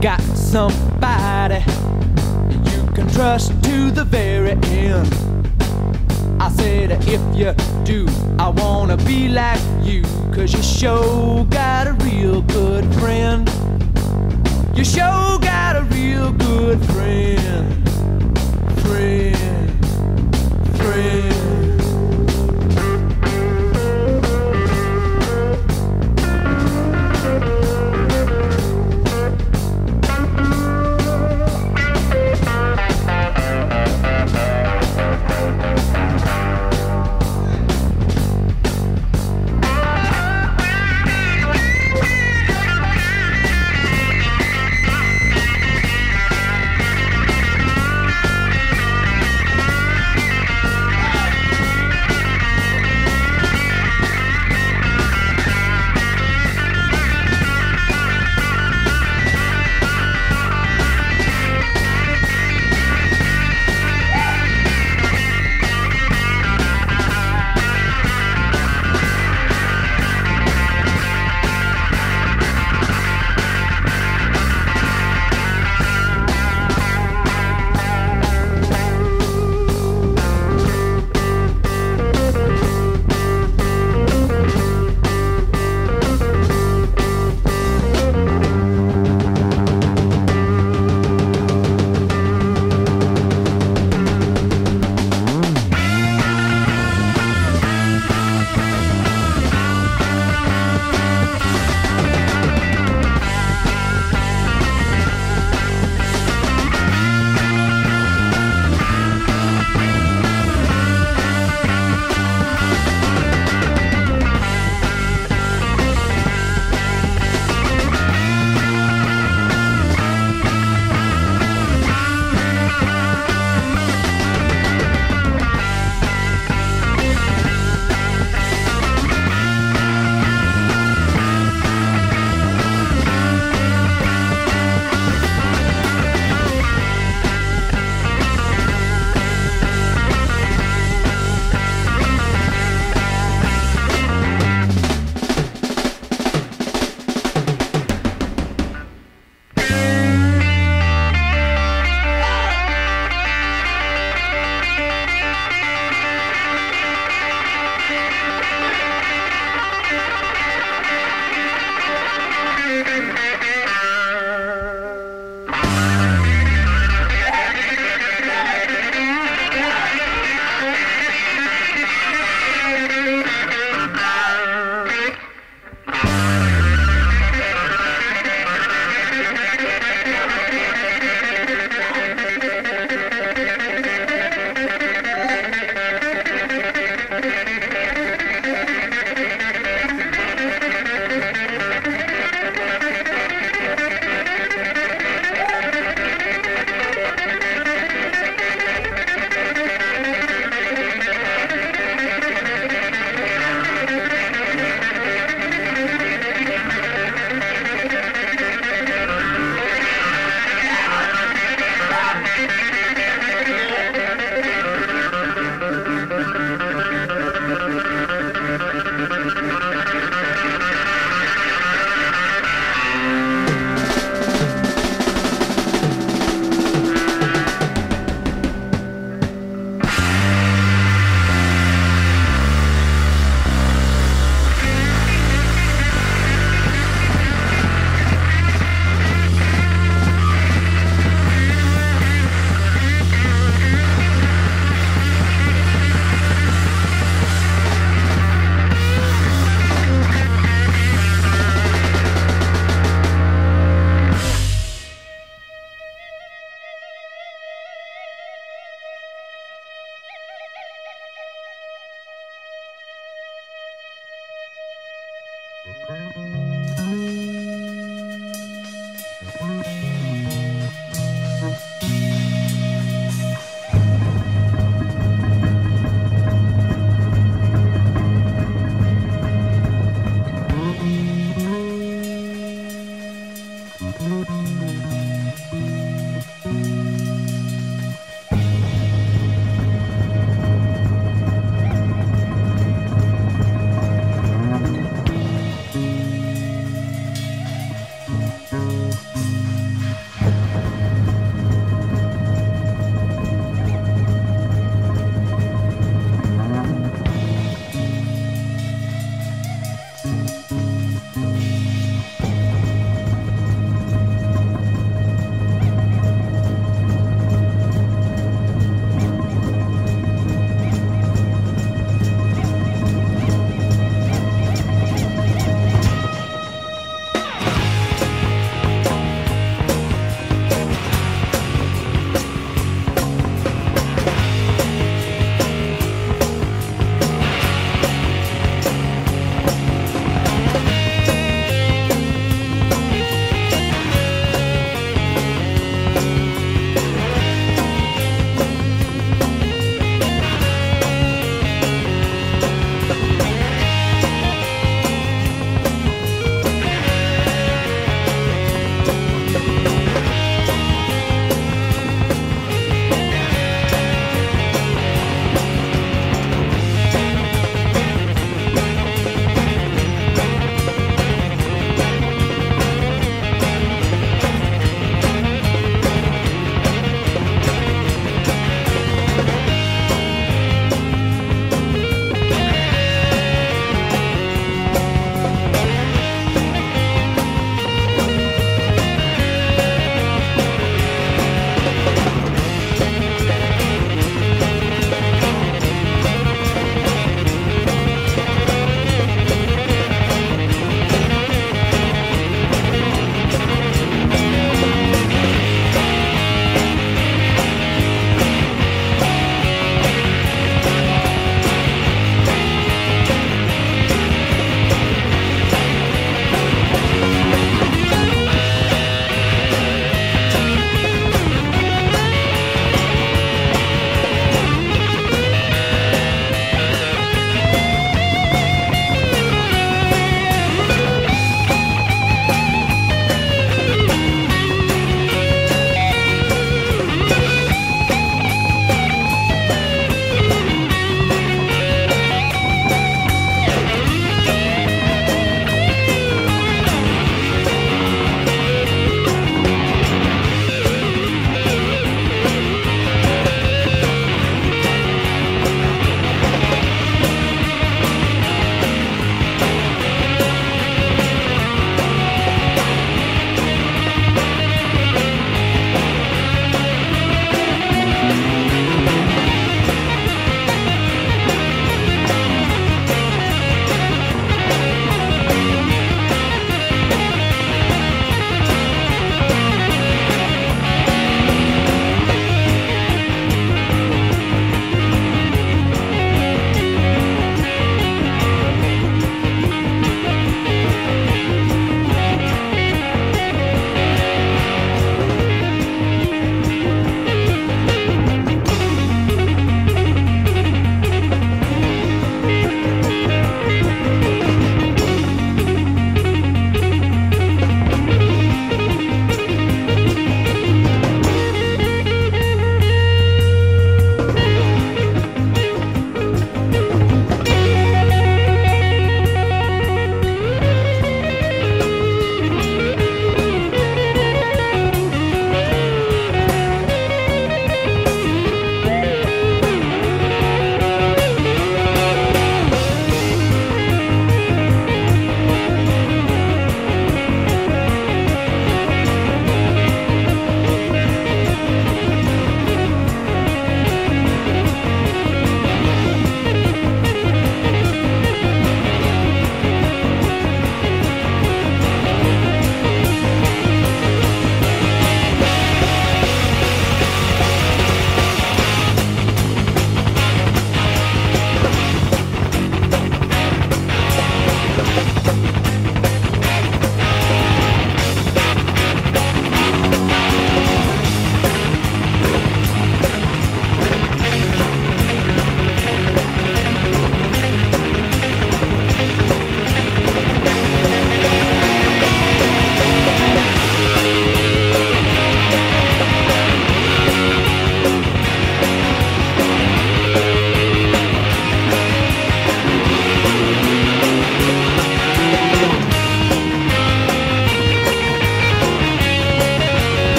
Got somebody you can trust to the very end. I said, if you do, I wanna be like you, cause you sure got a real good friend. You sure got a real good friend. Friend. Friend.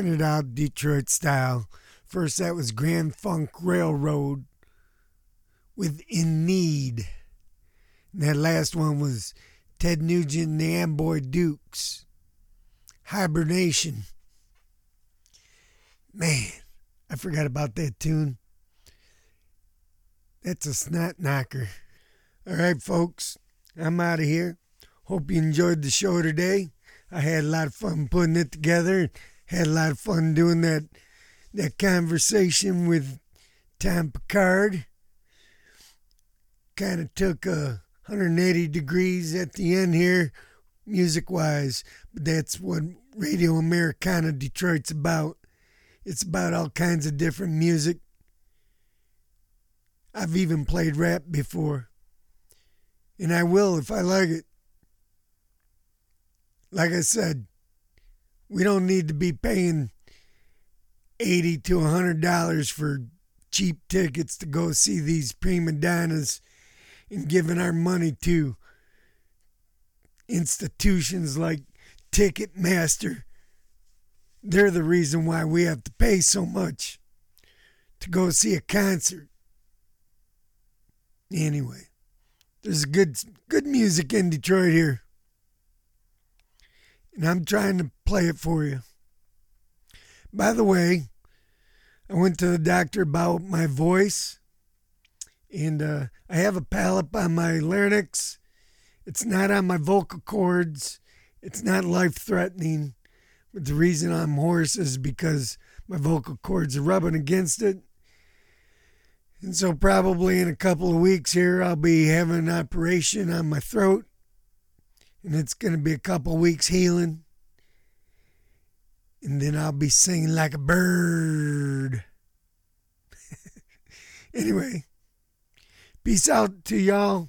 Rocking it out Detroit style. First, that was Grand Funk Railroad with In Need. And that last one was Ted Nugent and the Amboy Dukes. Hibernation. Man, I forgot about that tune. That's a snot knocker. All right, folks, I'm out of here. Hope you enjoyed the show today. I had a lot of fun putting it together. Had a lot of fun doing that that conversation with Tom Picard. Kind of took a 180 degrees at the end here, music wise. But that's what Radio Americana Detroit's about. It's about all kinds of different music. I've even played rap before. And I will if I like it. Like I said, we don't need to be paying 80 to a $100 for cheap tickets to go see these prima donnas and giving our money to institutions like Ticketmaster. They're the reason why we have to pay so much to go see a concert. Anyway, there's good good music in Detroit here. And I'm trying to play it for you. By the way, I went to the doctor about my voice, and uh, I have a polyp on my larynx. It's not on my vocal cords. It's not life threatening. But the reason I'm hoarse is because my vocal cords are rubbing against it. And so, probably in a couple of weeks here, I'll be having an operation on my throat. And it's going to be a couple weeks healing. And then I'll be singing like a bird. anyway, peace out to y'all.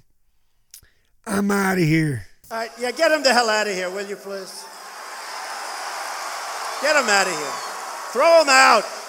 I'm out of here. All right, yeah, get him the hell out of here, will you, please? Get him out of here. Throw him out.